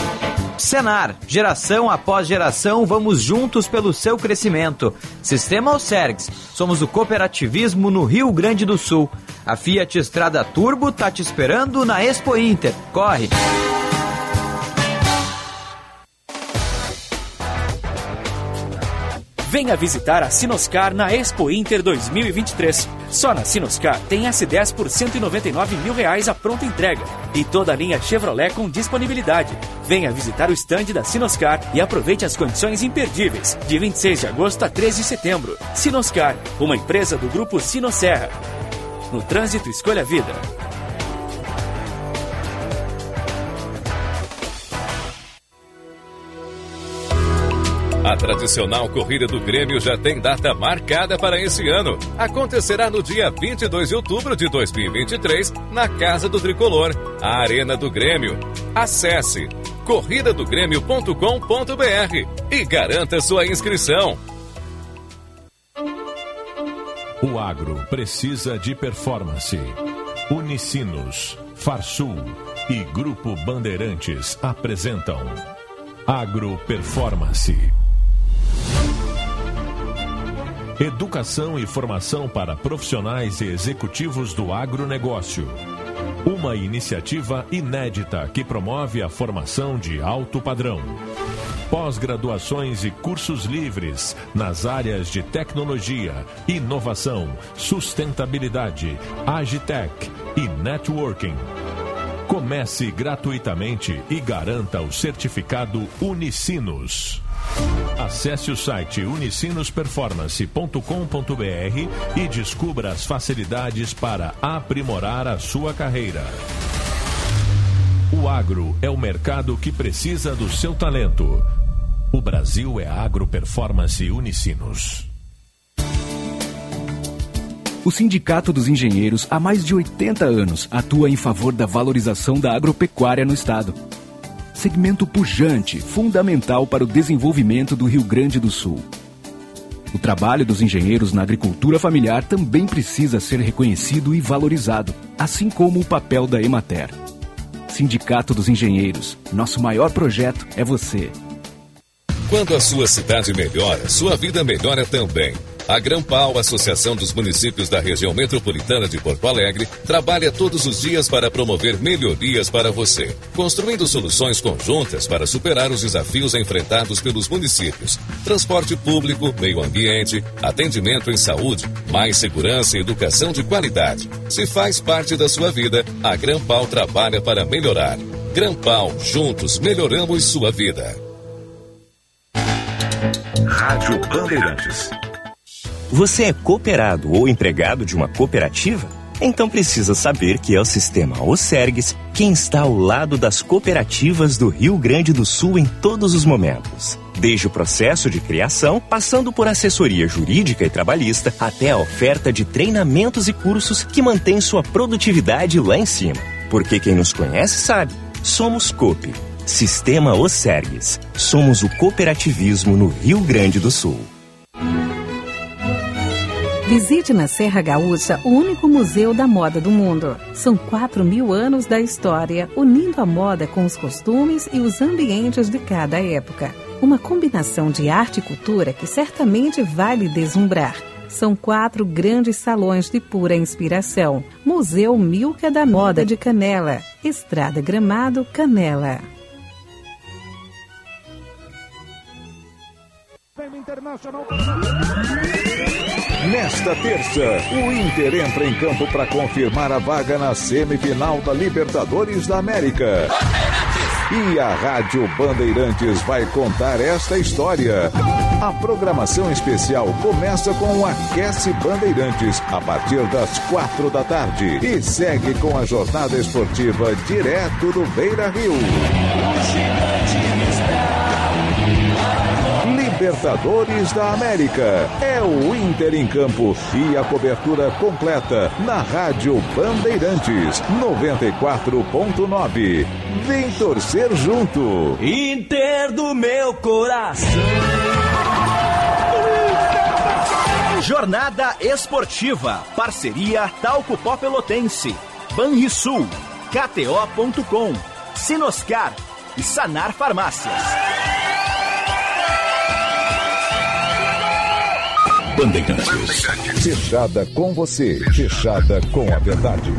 Senar, geração após geração, vamos juntos pelo seu crescimento. Sistema Alcergs, somos o cooperativismo no Rio Grande do Sul. A Fiat Estrada Turbo tá te esperando na Expo Inter. Corre! Venha visitar a Sinoscar na Expo Inter 2023. Só na Sinoscar tem S10 por 199 mil reais a pronta entrega e toda a linha Chevrolet com disponibilidade. Venha visitar o estande da Sinoscar e aproveite as condições imperdíveis de 26 de agosto a 13 de setembro. Sinoscar, uma empresa do grupo Sinosserra. No trânsito, escolha a vida. Tradicional corrida do Grêmio já tem data marcada para esse ano. Acontecerá no dia 22 de outubro de 2023, na Casa do Tricolor, a Arena do Grêmio. Acesse corridadogrêmio.com.br e garanta sua inscrição. O agro precisa de performance. Unicinos, Farsul e Grupo Bandeirantes apresentam Agro Performance. Educação e formação para profissionais e executivos do agronegócio. Uma iniciativa inédita que promove a formação de alto padrão. Pós-graduações e cursos livres nas áreas de tecnologia, inovação, sustentabilidade, agitech e networking. Comece gratuitamente e garanta o certificado Unicinos. Acesse o site unicinosperformance.com.br e descubra as facilidades para aprimorar a sua carreira. O agro é o mercado que precisa do seu talento. O Brasil é Agro Performance Unicinos. O Sindicato dos Engenheiros, há mais de 80 anos, atua em favor da valorização da agropecuária no Estado segmento pujante, fundamental para o desenvolvimento do Rio Grande do Sul. O trabalho dos engenheiros na agricultura familiar também precisa ser reconhecido e valorizado, assim como o papel da Emater. Sindicato dos Engenheiros, nosso maior projeto é você. Quando a sua cidade melhora, sua vida melhora também. A Grampal, Associação dos Municípios da Região Metropolitana de Porto Alegre, trabalha todos os dias para promover melhorias para você, construindo soluções conjuntas para superar os desafios enfrentados pelos municípios. Transporte público, meio ambiente, atendimento em saúde, mais segurança e educação de qualidade. Se faz parte da sua vida, a Grampal trabalha para melhorar. Grampal, juntos melhoramos sua vida. Rádio Bandeirantes. Você é cooperado ou empregado de uma cooperativa? Então precisa saber que é o sistema Osergues quem está ao lado das cooperativas do Rio Grande do Sul em todos os momentos. Desde o processo de criação, passando por assessoria jurídica e trabalhista, até a oferta de treinamentos e cursos que mantém sua produtividade lá em cima. Porque quem nos conhece sabe, somos COP. Sistema Osergues. Somos o cooperativismo no Rio Grande do Sul. Visite na Serra Gaúcha o único museu da moda do mundo. São 4 mil anos da história, unindo a moda com os costumes e os ambientes de cada época. Uma combinação de arte e cultura que certamente vai lhe deslumbrar. São quatro grandes salões de pura inspiração. Museu Milka da Moda de Canela. Estrada Gramado, Canela. Nesta terça, o Inter entra em campo para confirmar a vaga na semifinal da Libertadores da América. E a Rádio Bandeirantes vai contar esta história. A programação especial começa com o Aquece Bandeirantes a partir das quatro da tarde e segue com a jornada esportiva direto do Beira Rio. Libertadores da América. É o Inter em campo e a cobertura completa na Rádio Bandeirantes 94.9. Vem torcer junto. Inter do meu coração. Jornada Esportiva. Parceria Talco Pó Pelotense. Banrisul. KTO.com. Sinoscar. E Sanar Farmácias. Bandeirantes. Fechada com você. Fechada com a verdade.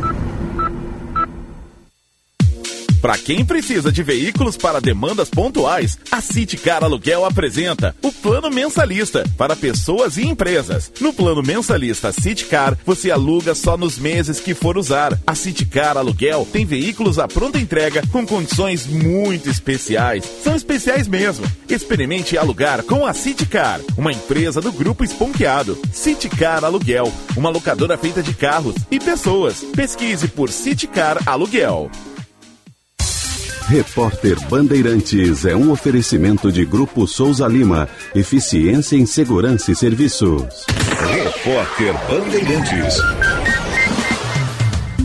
Para quem precisa de veículos para demandas pontuais, a Citicar Aluguel apresenta o Plano Mensalista para pessoas e empresas. No Plano Mensalista Citicar, você aluga só nos meses que for usar. A Citicar Aluguel tem veículos à pronta entrega com condições muito especiais. São especiais mesmo. Experimente alugar com a Citicar, uma empresa do Grupo Esponqueado. Citicar Aluguel, uma locadora feita de carros e pessoas. Pesquise por Citicar Aluguel. Repórter Bandeirantes é um oferecimento de Grupo Souza Lima. Eficiência em Segurança e Serviços. Repórter Bandeirantes.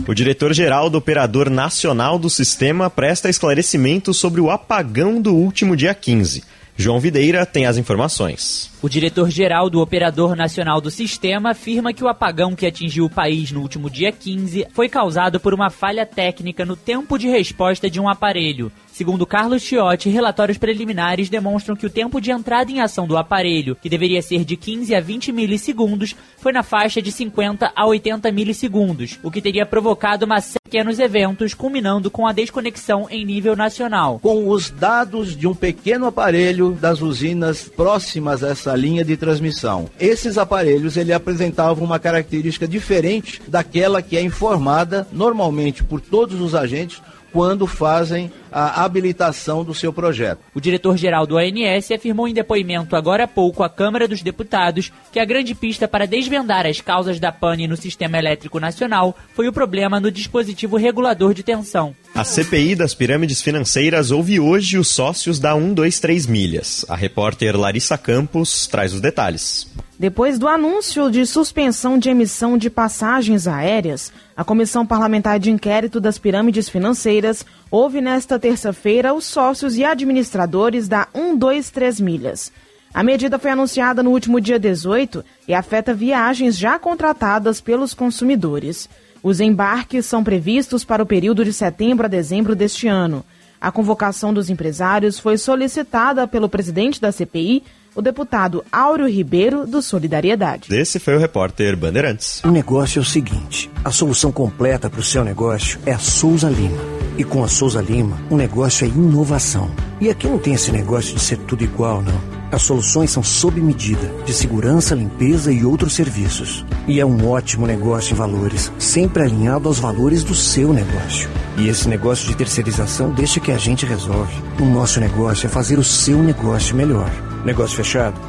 O diretor-geral do Operador Nacional do Sistema presta esclarecimentos sobre o apagão do último dia 15. João Videira tem as informações. O diretor-geral do Operador Nacional do Sistema afirma que o apagão que atingiu o país no último dia 15 foi causado por uma falha técnica no tempo de resposta de um aparelho. Segundo Carlos Chiotti, relatórios preliminares demonstram que o tempo de entrada em ação do aparelho, que deveria ser de 15 a 20 milissegundos, foi na faixa de 50 a 80 milissegundos, o que teria provocado uma série de pequenos eventos, culminando com a desconexão em nível nacional. Com os dados de um pequeno aparelho das usinas próximas a essa linha de transmissão. Esses aparelhos ele apresentavam uma característica diferente daquela que é informada normalmente por todos os agentes quando fazem a habilitação do seu projeto. O diretor-geral do ANS afirmou em depoimento agora há pouco à Câmara dos Deputados que a grande pista para desvendar as causas da pane no sistema elétrico nacional foi o problema no dispositivo regulador de tensão. A CPI das pirâmides financeiras ouve hoje os sócios da 123 Milhas. A repórter Larissa Campos traz os detalhes. Depois do anúncio de suspensão de emissão de passagens aéreas, a Comissão Parlamentar de Inquérito das Pirâmides Financeiras ouve nesta terça-feira os sócios e administradores da 123 Milhas. A medida foi anunciada no último dia 18 e afeta viagens já contratadas pelos consumidores. Os embarques são previstos para o período de setembro a dezembro deste ano. A convocação dos empresários foi solicitada pelo presidente da CPI, o deputado Áureo Ribeiro, do Solidariedade. Esse foi o repórter Bandeirantes. O negócio é o seguinte: a solução completa para o seu negócio é a Souza Lima. E com a Souza Lima, o negócio é inovação. E aqui não tem esse negócio de ser tudo igual, não. As soluções são sob medida, de segurança, limpeza e outros serviços. E é um ótimo negócio em valores, sempre alinhado aos valores do seu negócio. E esse negócio de terceirização deixa que a gente resolve. O nosso negócio é fazer o seu negócio melhor. Negócio fechado?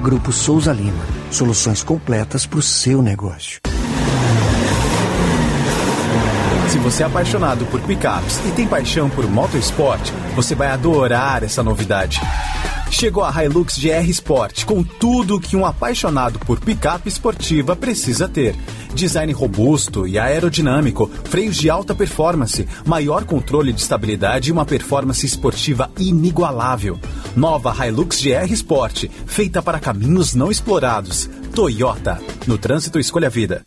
Grupo Souza Lima. Soluções completas para o seu negócio. Se você é apaixonado por picapes e tem paixão por motorsport, você vai adorar essa novidade. Chegou a Hilux GR Sport com tudo que um apaixonado por picape esportiva precisa ter. Design robusto e aerodinâmico, freios de alta performance, maior controle de estabilidade e uma performance esportiva inigualável. Nova Hilux GR Sport, feita para caminhos não explorados. Toyota. No trânsito, escolha a vida.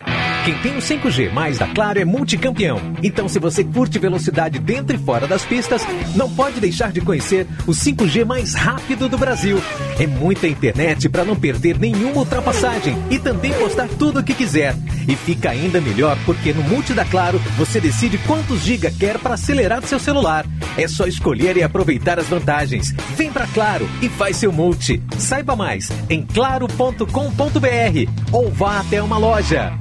Quem tem o 5G mais da Claro é multicampeão. Então, se você curte velocidade dentro e fora das pistas, não pode deixar de conhecer o 5G mais rápido do Brasil. É muita internet para não perder nenhuma ultrapassagem e também postar tudo o que quiser. E fica ainda melhor porque no Multi da Claro você decide quantos giga quer para acelerar seu celular. É só escolher e aproveitar as vantagens. Vem para Claro e faz seu multi. Saiba mais em claro.com.br ou vá até uma loja.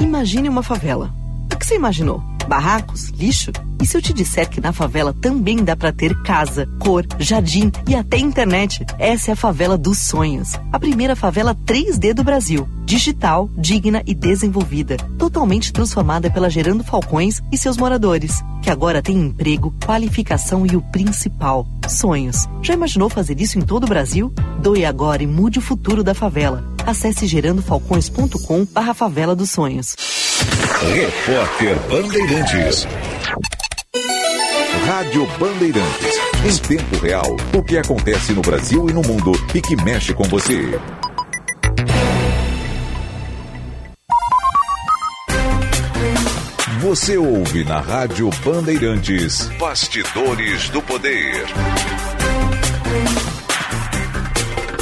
Imagine uma favela. O que você imaginou? Barracos? Lixo? E se eu te disser que na favela também dá para ter casa, cor, jardim e até internet? Essa é a favela dos sonhos. A primeira favela 3D do Brasil. Digital, digna e desenvolvida. Totalmente transformada pela Gerando Falcões e seus moradores. Que agora tem emprego, qualificação e o principal, sonhos. Já imaginou fazer isso em todo o Brasil? Doe agora e mude o futuro da favela. Acesse gerandofalcões.com barra favela dos sonhos. Repórter Bandeirantes. Rádio Bandeirantes. Em tempo real, o que acontece no Brasil e no mundo e que mexe com você. Você ouve na Rádio Bandeirantes. Bastidores do Poder.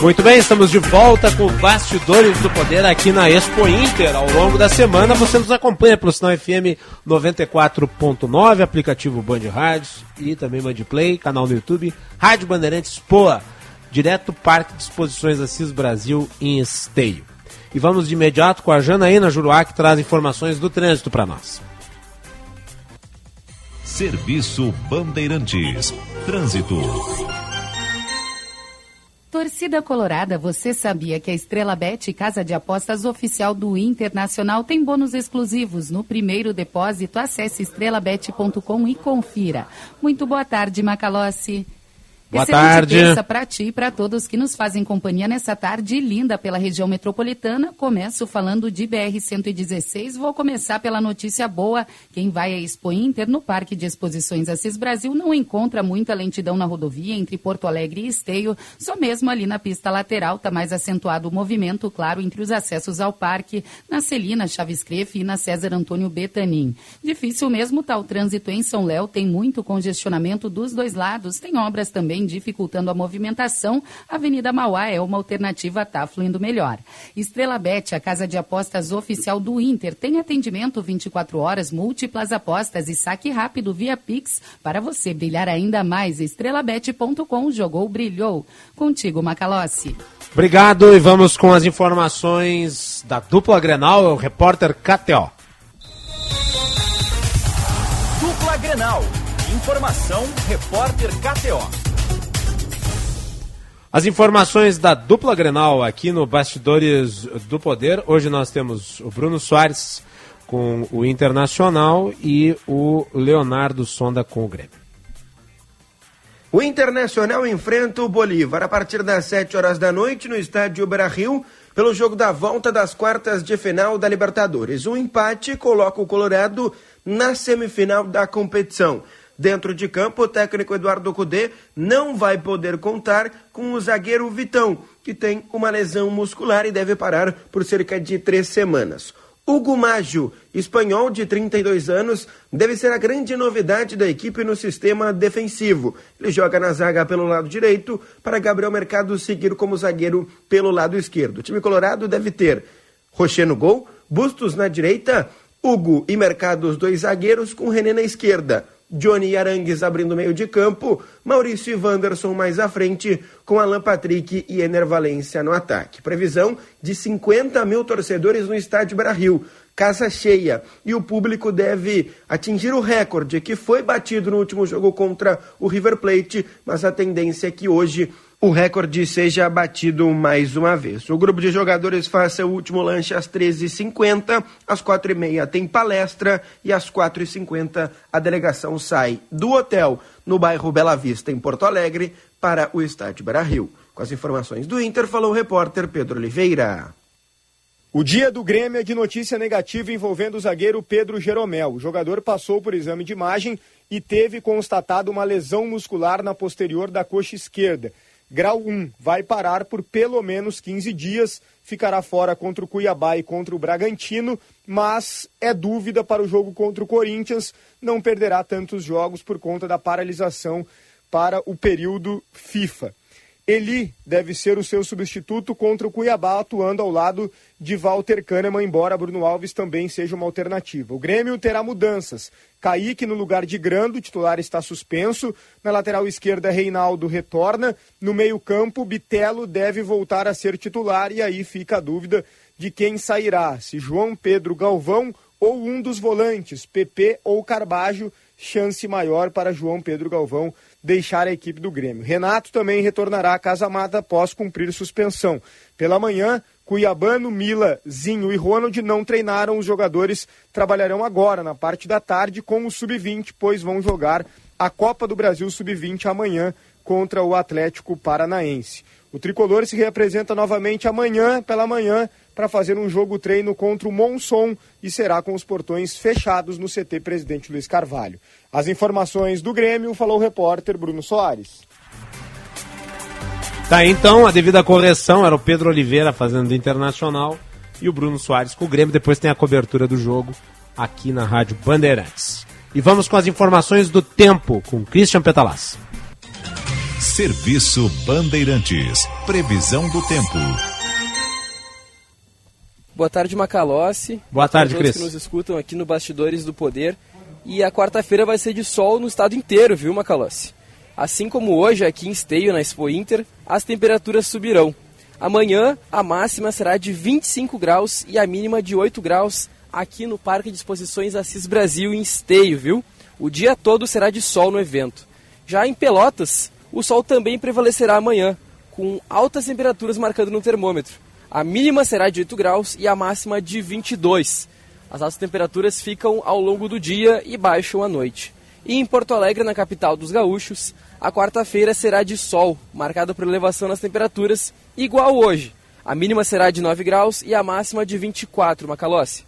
Muito bem, estamos de volta com Bastidores do Poder aqui na Expo Inter. Ao longo da semana você nos acompanha pelo sinal FM 94.9, aplicativo Band Rádios e também Band Play, canal no YouTube, Rádio Bandeirantes Poa, direto Parque de Exposições Assis Brasil em Esteio. E vamos de imediato com a Janaína Juruá que traz informações do trânsito para nós. Serviço Bandeirantes. Trânsito. Torcida Colorada, você sabia que a Estrela Bet, casa de apostas oficial do Internacional, tem bônus exclusivos no primeiro depósito? Acesse estrelabet.com e confira. Muito boa tarde, Macalossi. Boa Excelente tarde. terça para ti e para todos que nos fazem companhia nessa tarde linda pela região metropolitana. Começo falando de BR-116. Vou começar pela notícia boa. Quem vai à Expo Inter no Parque de Exposições Assis Brasil não encontra muita lentidão na rodovia entre Porto Alegre e Esteio. Só mesmo ali na pista lateral está mais acentuado o movimento, claro, entre os acessos ao parque, na Celina Chaves Crefe e na César Antônio Betanin. Difícil mesmo está o trânsito em São Léo, tem muito congestionamento dos dois lados, tem obras também dificultando a movimentação. A Avenida Mauá é uma alternativa, está fluindo melhor. Estrela Bet, a casa de apostas oficial do Inter, tem atendimento 24 horas, múltiplas apostas e saque rápido via Pix para você brilhar ainda mais. Estrelabet.com jogou, brilhou. Contigo, Macalossi. Obrigado e vamos com as informações da dupla Grenal, é o repórter KTO. Dupla Grenal. Informação, repórter KTO. As informações da dupla Grenal aqui no Bastidores do Poder. Hoje nós temos o Bruno Soares com o Internacional e o Leonardo Sonda com o Grêmio. O Internacional enfrenta o Bolívar a partir das 7 horas da noite no estádio Beira-Rio pelo jogo da volta das quartas de final da Libertadores. O empate coloca o Colorado na semifinal da competição. Dentro de campo, o técnico Eduardo Cudê não vai poder contar com o zagueiro Vitão, que tem uma lesão muscular e deve parar por cerca de três semanas. Hugo Maggio, espanhol de 32 anos, deve ser a grande novidade da equipe no sistema defensivo. Ele joga na zaga pelo lado direito para Gabriel Mercado seguir como zagueiro pelo lado esquerdo. O time colorado deve ter Rocher no gol, Bustos na direita, Hugo e Mercado os dois zagueiros com René na esquerda. Johnny Arangues abrindo meio de campo, Maurício e Wanderson mais à frente, com Alan Patrick e Ener Valência no ataque. Previsão de 50 mil torcedores no estádio Brasil, casa cheia, e o público deve atingir o recorde que foi batido no último jogo contra o River Plate, mas a tendência é que hoje o recorde seja batido mais uma vez. O grupo de jogadores faz seu último lanche às 13h50, às 4h30 tem palestra e às 4h50 a delegação sai do hotel no bairro Bela Vista, em Porto Alegre, para o estádio Beira-Rio. Com as informações do Inter, falou o repórter Pedro Oliveira. O dia do Grêmio é de notícia negativa envolvendo o zagueiro Pedro Jeromel. O jogador passou por exame de imagem e teve constatado uma lesão muscular na posterior da coxa esquerda. Grau 1 vai parar por pelo menos 15 dias, ficará fora contra o Cuiabá e contra o Bragantino, mas é dúvida para o jogo contra o Corinthians, não perderá tantos jogos por conta da paralisação para o período FIFA. Eli deve ser o seu substituto contra o Cuiabá, atuando ao lado de Walter Kahneman, embora Bruno Alves também seja uma alternativa. O Grêmio terá mudanças. Kaique no lugar de Grando, titular está suspenso. Na lateral esquerda, Reinaldo retorna. No meio-campo, Bitelo deve voltar a ser titular e aí fica a dúvida de quem sairá: se João Pedro Galvão ou um dos volantes, PP ou Carbajo, chance maior para João Pedro Galvão deixar a equipe do Grêmio. Renato também retornará à Casa Mata após cumprir suspensão. Pela manhã, Cuiabano, Mila, Zinho e Ronald não treinaram. Os jogadores trabalharão agora, na parte da tarde, com o Sub-20, pois vão jogar a Copa do Brasil Sub-20 amanhã contra o Atlético Paranaense. O tricolor se reapresenta novamente amanhã, pela manhã, para fazer um jogo treino contra o Monson e será com os portões fechados no CT Presidente Luiz Carvalho. As informações do Grêmio falou o repórter Bruno Soares. Tá, então, a devida correção era o Pedro Oliveira fazendo do Internacional e o Bruno Soares com o Grêmio. Depois tem a cobertura do jogo aqui na Rádio Bandeirantes. E vamos com as informações do tempo com Christian Petalas. Serviço Bandeirantes. Previsão do tempo. Boa tarde, Macalossi. Boa tarde, todos Cris. que nos escutam aqui no Bastidores do Poder. E a quarta-feira vai ser de sol no estado inteiro, viu, Macalossi? Assim como hoje, aqui em Esteio, na Expo Inter, as temperaturas subirão. Amanhã, a máxima será de 25 graus e a mínima de 8 graus aqui no Parque de Exposições Assis Brasil, em Esteio, viu? O dia todo será de sol no evento. Já em Pelotas, o sol também prevalecerá amanhã, com altas temperaturas marcando no termômetro. A mínima será de 8 graus e a máxima de 22. As altas temperaturas ficam ao longo do dia e baixam à noite. E em Porto Alegre, na capital dos gaúchos, a quarta-feira será de sol, marcada por elevação nas temperaturas, igual hoje. A mínima será de 9 graus e a máxima de 24, Macalossi.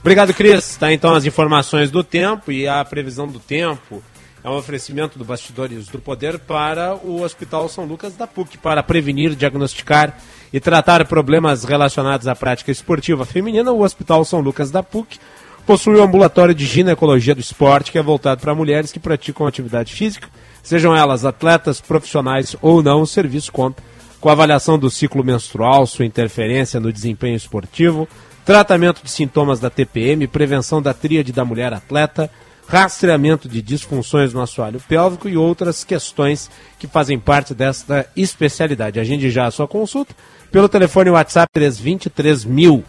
Obrigado, Cris. Tá então as informações do tempo e a previsão do tempo é um oferecimento do Bastidores do Poder para o Hospital São Lucas da PUC para prevenir, diagnosticar e tratar problemas relacionados à prática esportiva feminina. O Hospital São Lucas da PUC possui um ambulatório de ginecologia do esporte que é voltado para mulheres que praticam atividade física, sejam elas atletas, profissionais ou não. O serviço conta com avaliação do ciclo menstrual, sua interferência no desempenho esportivo, tratamento de sintomas da TPM, prevenção da tríade da mulher atleta, rastreamento de disfunções no assoalho pélvico e outras questões que fazem parte desta especialidade. Agende já a sua consulta pelo telefone WhatsApp 323 mil.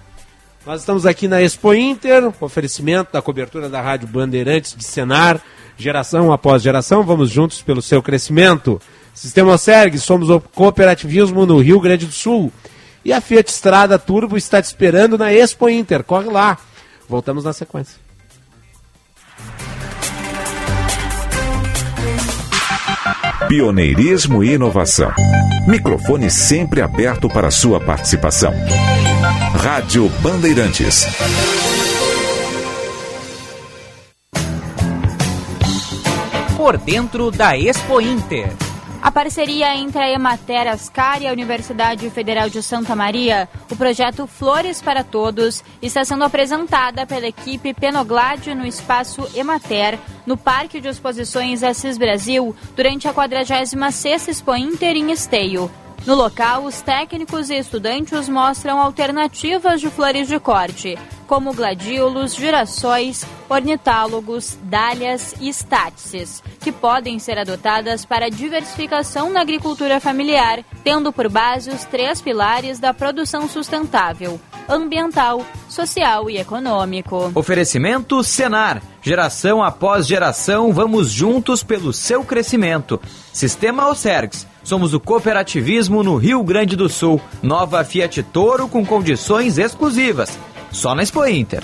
Nós estamos aqui na Expo Inter, oferecimento da cobertura da Rádio Bandeirantes de Senar, geração após geração, vamos juntos pelo seu crescimento. Sistema Serg, somos o cooperativismo no Rio Grande do Sul. E a Fiat Strada Turbo está te esperando na Expo Inter, corre lá. Voltamos na sequência. Pioneirismo e inovação. Microfone sempre aberto para sua participação. Rádio Bandeirantes. Por dentro da Expo Inter. A parceria entre a Emater Ascar e a Universidade Federal de Santa Maria, o projeto Flores para Todos, está sendo apresentada pela equipe Penoglade no espaço Emater, no Parque de Exposições Assis Brasil, durante a 46ª Expo Inter em Esteio. No local, os técnicos e estudantes mostram alternativas de flores de corte, como gladiolos, girassóis, ornitálogos, dálias e estátices, que podem ser adotadas para diversificação na agricultura familiar, tendo por base os três pilares da produção sustentável: ambiental, social e econômico. Oferecimento Senar. Geração após geração, vamos juntos pelo seu crescimento. Sistema Osergs. Somos o cooperativismo no Rio Grande do Sul. Nova Fiat Toro com condições exclusivas. Só na Expo Inter.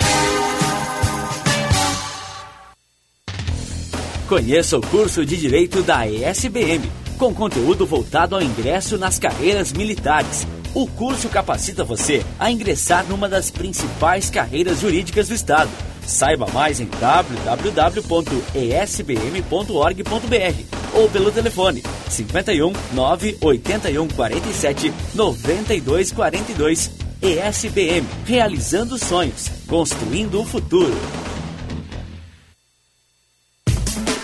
Conheça o curso de Direito da ESBM, com conteúdo voltado ao ingresso nas carreiras militares. O curso capacita você a ingressar numa das principais carreiras jurídicas do Estado. Saiba mais em www.esbm.org.br ou pelo telefone 51 981 47 92 42. ESBM, realizando sonhos, construindo o futuro.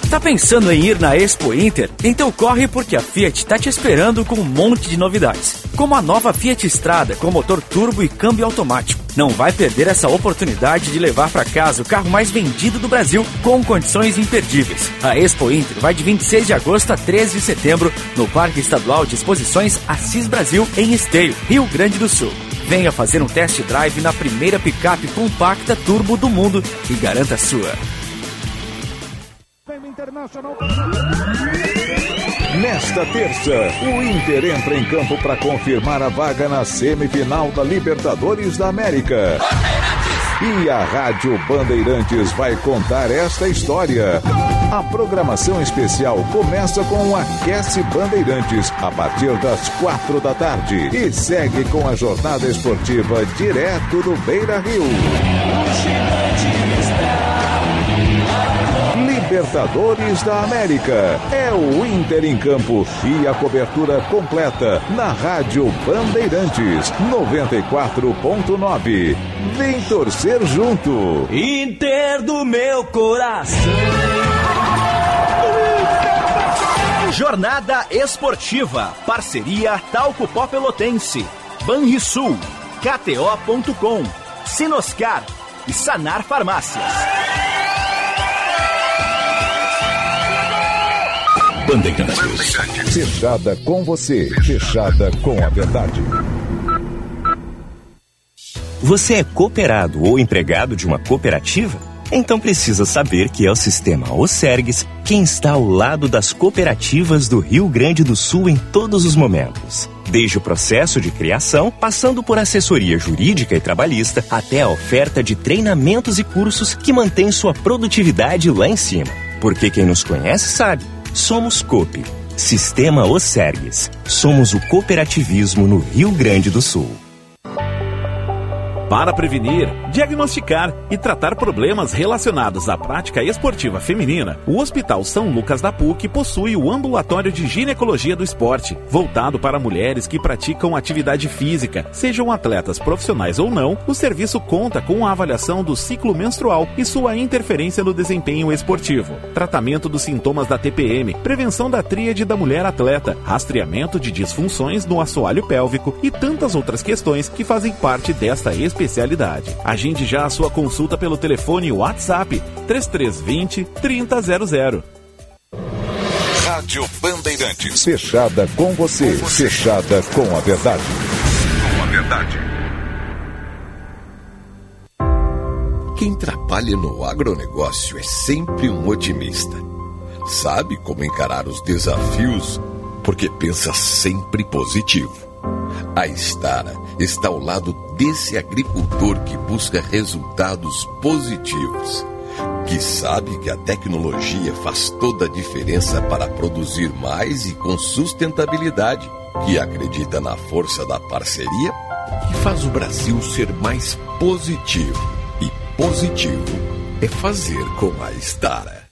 Tá pensando em ir na Expo Inter? Então corre porque a Fiat tá te esperando com um monte de novidades. Como a nova Fiat Strada com motor turbo e câmbio automático. Não vai perder essa oportunidade de levar para casa o carro mais vendido do Brasil com condições imperdíveis. A Expo Inter vai de 26 de agosto a 13 de setembro no Parque Estadual de Exposições Assis Brasil em Esteio, Rio Grande do Sul. Venha fazer um test drive na primeira picape compacta turbo do mundo e garanta a sua. Nesta terça, o Inter entra em campo para confirmar a vaga na semifinal da Libertadores da América. E a Rádio Bandeirantes vai contar esta história. A programação especial começa com o Aquece Bandeirantes a partir das quatro da tarde e segue com a jornada esportiva direto do Beira Rio. Libertadores da América. É o Inter em campo e a cobertura completa na Rádio Bandeirantes 94.9. Vem torcer junto. Inter do meu coração. Jornada Esportiva. Parceria Talco Pó Pelotense. Banrisul. KTO.com. Sinoscar. E Sanar Farmácias. Bandeirantes. Fechada com você. Fechada com a verdade. Você é cooperado ou empregado de uma cooperativa? Então precisa saber que é o sistema Osergues quem está ao lado das cooperativas do Rio Grande do Sul em todos os momentos. Desde o processo de criação, passando por assessoria jurídica e trabalhista, até a oferta de treinamentos e cursos que mantém sua produtividade lá em cima. Porque quem nos conhece sabe, somos COP. Sistema Osergues. Somos o cooperativismo no Rio Grande do Sul. Para prevenir, diagnosticar e tratar problemas relacionados à prática esportiva feminina, o Hospital São Lucas da PUC possui o Ambulatório de Ginecologia do Esporte, voltado para mulheres que praticam atividade física, sejam atletas profissionais ou não. O serviço conta com a avaliação do ciclo menstrual e sua interferência no desempenho esportivo, tratamento dos sintomas da TPM, prevenção da tríade da mulher atleta, rastreamento de disfunções no assoalho pélvico e tantas outras questões que fazem parte desta especialidade especialidade. Agende já a sua consulta pelo telefone WhatsApp 3320 3000. Rádio Bandeirantes. Fechada com você. Fechada com a verdade. Com a verdade. Quem trabalha no agronegócio é sempre um otimista. Sabe como encarar os desafios porque pensa sempre positivo. A Estara está ao lado desse agricultor que busca resultados positivos, que sabe que a tecnologia faz toda a diferença para produzir mais e com sustentabilidade, que acredita na força da parceria e faz o Brasil ser mais positivo. E positivo é fazer com a Estara.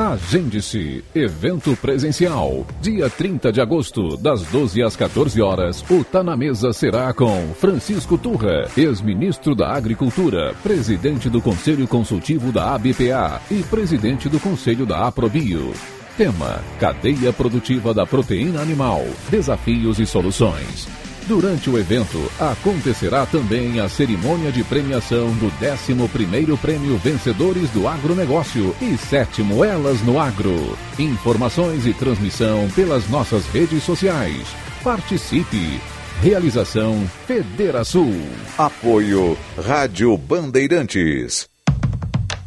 Agende-se. Evento presencial. Dia 30 de agosto, das 12 às 14 horas. O Tá na Mesa será com Francisco Turra, ex-ministro da Agricultura, presidente do Conselho Consultivo da ABPA e presidente do Conselho da Aprobio. Tema: Cadeia Produtiva da Proteína Animal. Desafios e soluções. Durante o evento, acontecerá também a cerimônia de premiação do 11º Prêmio Vencedores do Agronegócio e sétimo Elas no Agro. Informações e transmissão pelas nossas redes sociais. Participe! Realização Federação. Apoio Rádio Bandeirantes.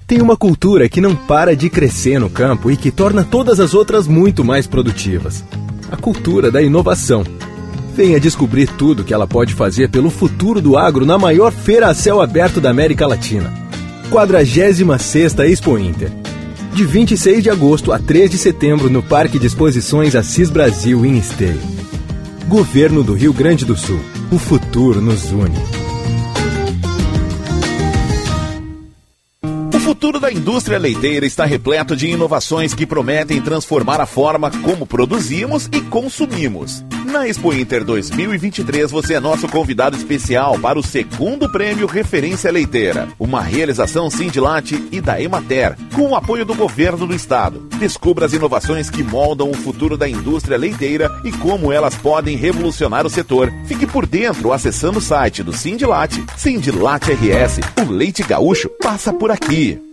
Tem uma cultura que não para de crescer no campo e que torna todas as outras muito mais produtivas. A cultura da inovação. Venha descobrir tudo que ela pode fazer pelo futuro do agro na maior feira a céu aberto da América Latina. 46 Expo Inter. De 26 de agosto a 3 de setembro no Parque de Exposições Assis Brasil em Esteio. Governo do Rio Grande do Sul. O futuro nos une. O futuro da indústria leiteira está repleto de inovações que prometem transformar a forma como produzimos e consumimos. Na Expo Inter 2023, você é nosso convidado especial para o segundo prêmio Referência Leiteira, uma realização Sindilate e da Emater, com o apoio do governo do estado. Descubra as inovações que moldam o futuro da indústria leiteira e como elas podem revolucionar o setor. Fique por dentro acessando o site do Sindilate. Sindilate RS, o leite gaúcho passa por aqui.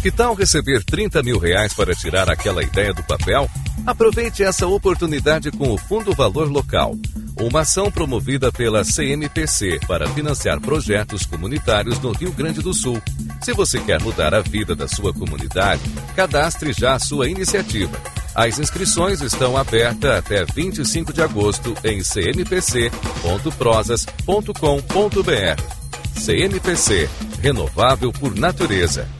Que tal receber 30 mil reais para tirar aquela ideia do papel? Aproveite essa oportunidade com o Fundo Valor Local. Uma ação promovida pela CMPC para financiar projetos comunitários no Rio Grande do Sul. Se você quer mudar a vida da sua comunidade, cadastre já a sua iniciativa. As inscrições estão abertas até 25 de agosto em cmpc.prosas.com.br. CMPC Renovável por Natureza.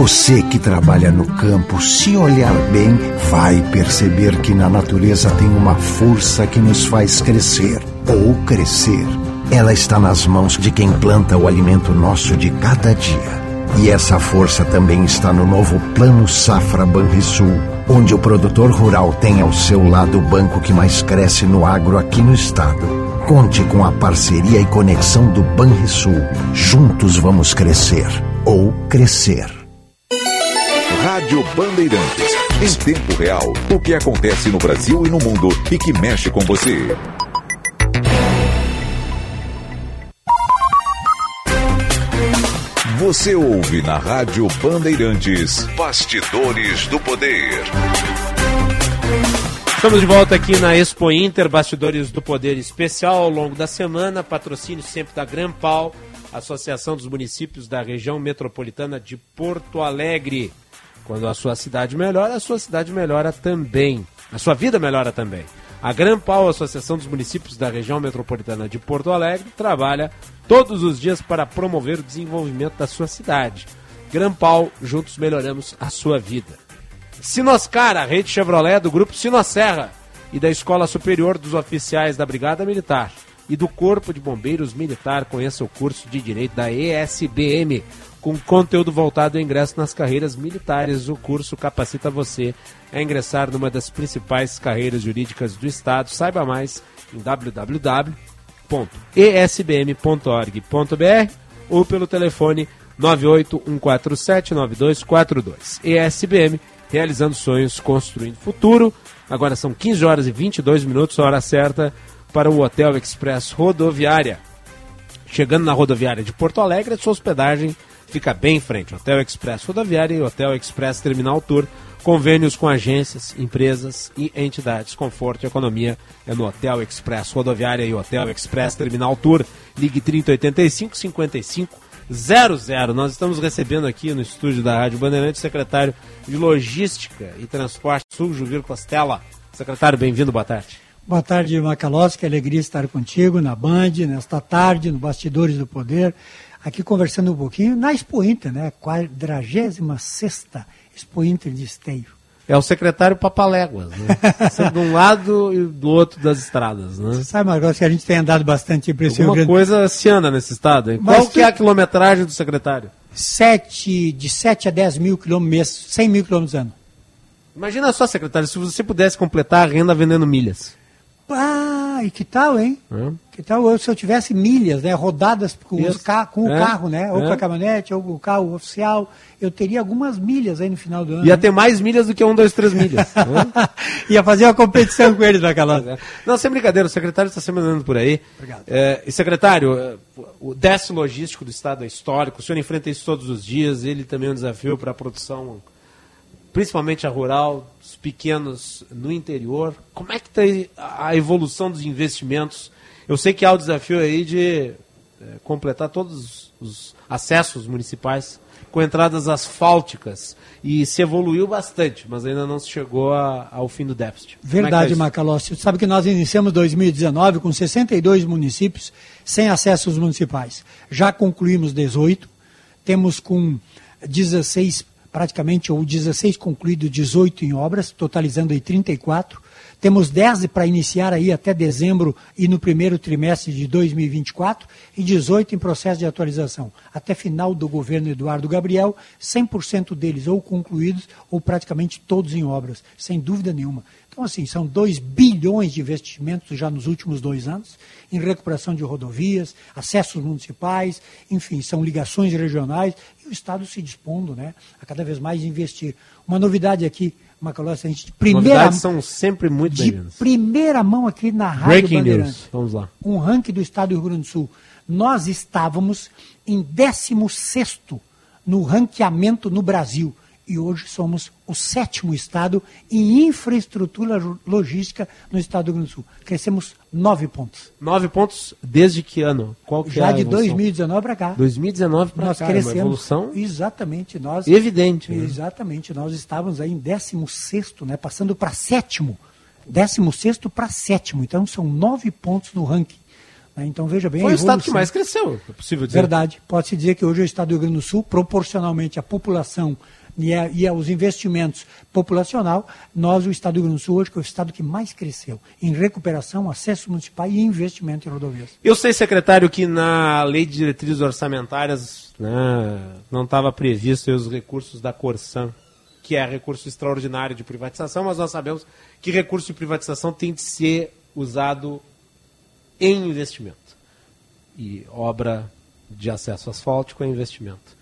Você que trabalha no campo, se olhar bem, vai perceber que na natureza tem uma força que nos faz crescer ou crescer. Ela está nas mãos de quem planta o alimento nosso de cada dia. E essa força também está no novo Plano Safra Banrisul, onde o produtor rural tem ao seu lado o banco que mais cresce no agro aqui no estado. Conte com a parceria e conexão do Banrisul. Juntos vamos crescer ou crescer. Rádio Bandeirantes. Em tempo real, o que acontece no Brasil e no mundo e que mexe com você. Você ouve na Rádio Bandeirantes. Bastidores do Poder. Estamos de volta aqui na Expo Inter, Bastidores do Poder Especial ao longo da semana, patrocínio sempre da Grampal, Associação dos Municípios da Região Metropolitana de Porto Alegre. Quando a sua cidade melhora, a sua cidade melhora também. A sua vida melhora também. A Grampal, Associação dos Municípios da Região Metropolitana de Porto Alegre, trabalha todos os dias para promover o desenvolvimento da sua cidade. Grampal, juntos melhoramos a sua vida. Sinoscar, a rede Chevrolet do Grupo Sinosserra e da Escola Superior dos Oficiais da Brigada Militar e do Corpo de Bombeiros Militar. Conheça o curso de Direito da ESBM, com conteúdo voltado ao ingresso nas carreiras militares. O curso capacita você a ingressar numa das principais carreiras jurídicas do Estado. Saiba mais em www.esbm.org.br ou pelo telefone 981479242. ESBM, realizando sonhos, construindo futuro. Agora são 15 horas e 22 minutos, hora certa para o Hotel Express Rodoviária. Chegando na rodoviária de Porto Alegre, sua hospedagem fica bem em frente. Hotel Express Rodoviária e Hotel Express Terminal Tour. Convênios com agências, empresas e entidades. Conforto e economia é no Hotel Express Rodoviária e Hotel Express Terminal Tour. Ligue 3085 55 00. Nós estamos recebendo aqui no estúdio da Rádio Bandeirante o secretário de Logística e Transporte Sul, Juvir Costela. Secretário, bem-vindo, boa tarde. Boa tarde, Macalossi, que alegria estar contigo na Band, nesta tarde, no Bastidores do Poder, aqui conversando um pouquinho na Expo Inter, né? 46 Expo Inter de Esteio. É o secretário Papaléguas, né? Sempre de um lado e do outro das estradas, né? Você sabe, Marcos, que a gente tem andado bastante para esse Alguma Rio Grande coisa se anda nesse estado, hein? Mas Qual que tu- é a quilometragem do secretário? Sete, de 7 a 10 mil quilômetros mês, 100 mil quilômetros ano. Imagina só, secretário, se você pudesse completar a renda vendendo milhas. Ah, e que tal, hein? Hã? Que tal eu, se eu tivesse milhas, né, rodadas com, os ca com É, o carro, né? Ou é. com a caminhonete, ou com o carro oficial, eu teria algumas milhas aí no final do ano. Ia né? ter mais milhas do que um, dois, três milhas. né? Ia fazer uma competição com eles naquela. Não, sem brincadeira, o secretário está sempre andando por aí. Obrigado. É, e secretário, é, o déficit logístico do Estado é histórico, o senhor enfrenta isso todos os dias, ele também é um desafio para a produção, principalmente a rural, os pequenos no interior. Como é que está a evolução dos investimentos? Eu sei que há o desafio aí de é, completar todos os acessos municipais com entradas asfálticas e se evoluiu bastante, mas ainda não se chegou a- ao fim do déficit. É tá Verdade, isso? Macalossi. Você sabe que nós iniciamos 2019 com 62 municípios sem acessos municipais. Já concluímos 18, temos com 16 praticamente, ou 16 concluídos, 18 em obras, totalizando aí 34. Temos 10 para iniciar aí até dezembro e no primeiro trimestre de 2024 e 18 em processo de atualização. Até final do governo Eduardo Gabriel, 100% deles ou concluídos ou praticamente todos em obras, sem dúvida nenhuma. Então, assim, são 2 bilhões de investimentos já nos últimos dois anos em recuperação de rodovias, acessos municipais, enfim, são ligações regionais e o Estado se dispondo né, a cada vez mais investir. Uma novidade aqui, Macalossi, a gente de primeira, Novidades são sempre muito de primeira mão aqui na Rádio Breaking Bandeirantes news, vamos lá. um ranking do Estado do Rio Grande do Sul. Nós estávamos em 16º no ranqueamento no Brasil e hoje somos o sétimo estado em infraestrutura logística no estado do Rio Grande do Sul. Crescemos nove pontos. Nove pontos desde que ano? Qual que Já é de evolução? 2019 para cá. 2019 para nós cá, é uma crescemos. evolução Exatamente. Nós, evidente. né? Exatamente. Nós estávamos aí em 16, né, passando para sétimo. 16 para sétimo. Então são nove pontos no ranking. né? Então veja bem. Foi o estado que mais cresceu, é possível dizer. Verdade. Pode-se dizer que hoje o estado do Rio Grande do Sul, proporcionalmente à população e, a- e aos investimentos populacional, nós, o estado do Rio Grande do Sul, hoje que é o estado que mais cresceu em recuperação, acesso municipal e investimento em rodovias. Eu sei, secretário, que na lei de diretrizes orçamentárias né, não estava previsto os recursos da Corsan, que é recurso extraordinário de privatização, mas nós sabemos que recurso de privatização tem de ser usado em investimento. E obra de acesso asfáltico é investimento.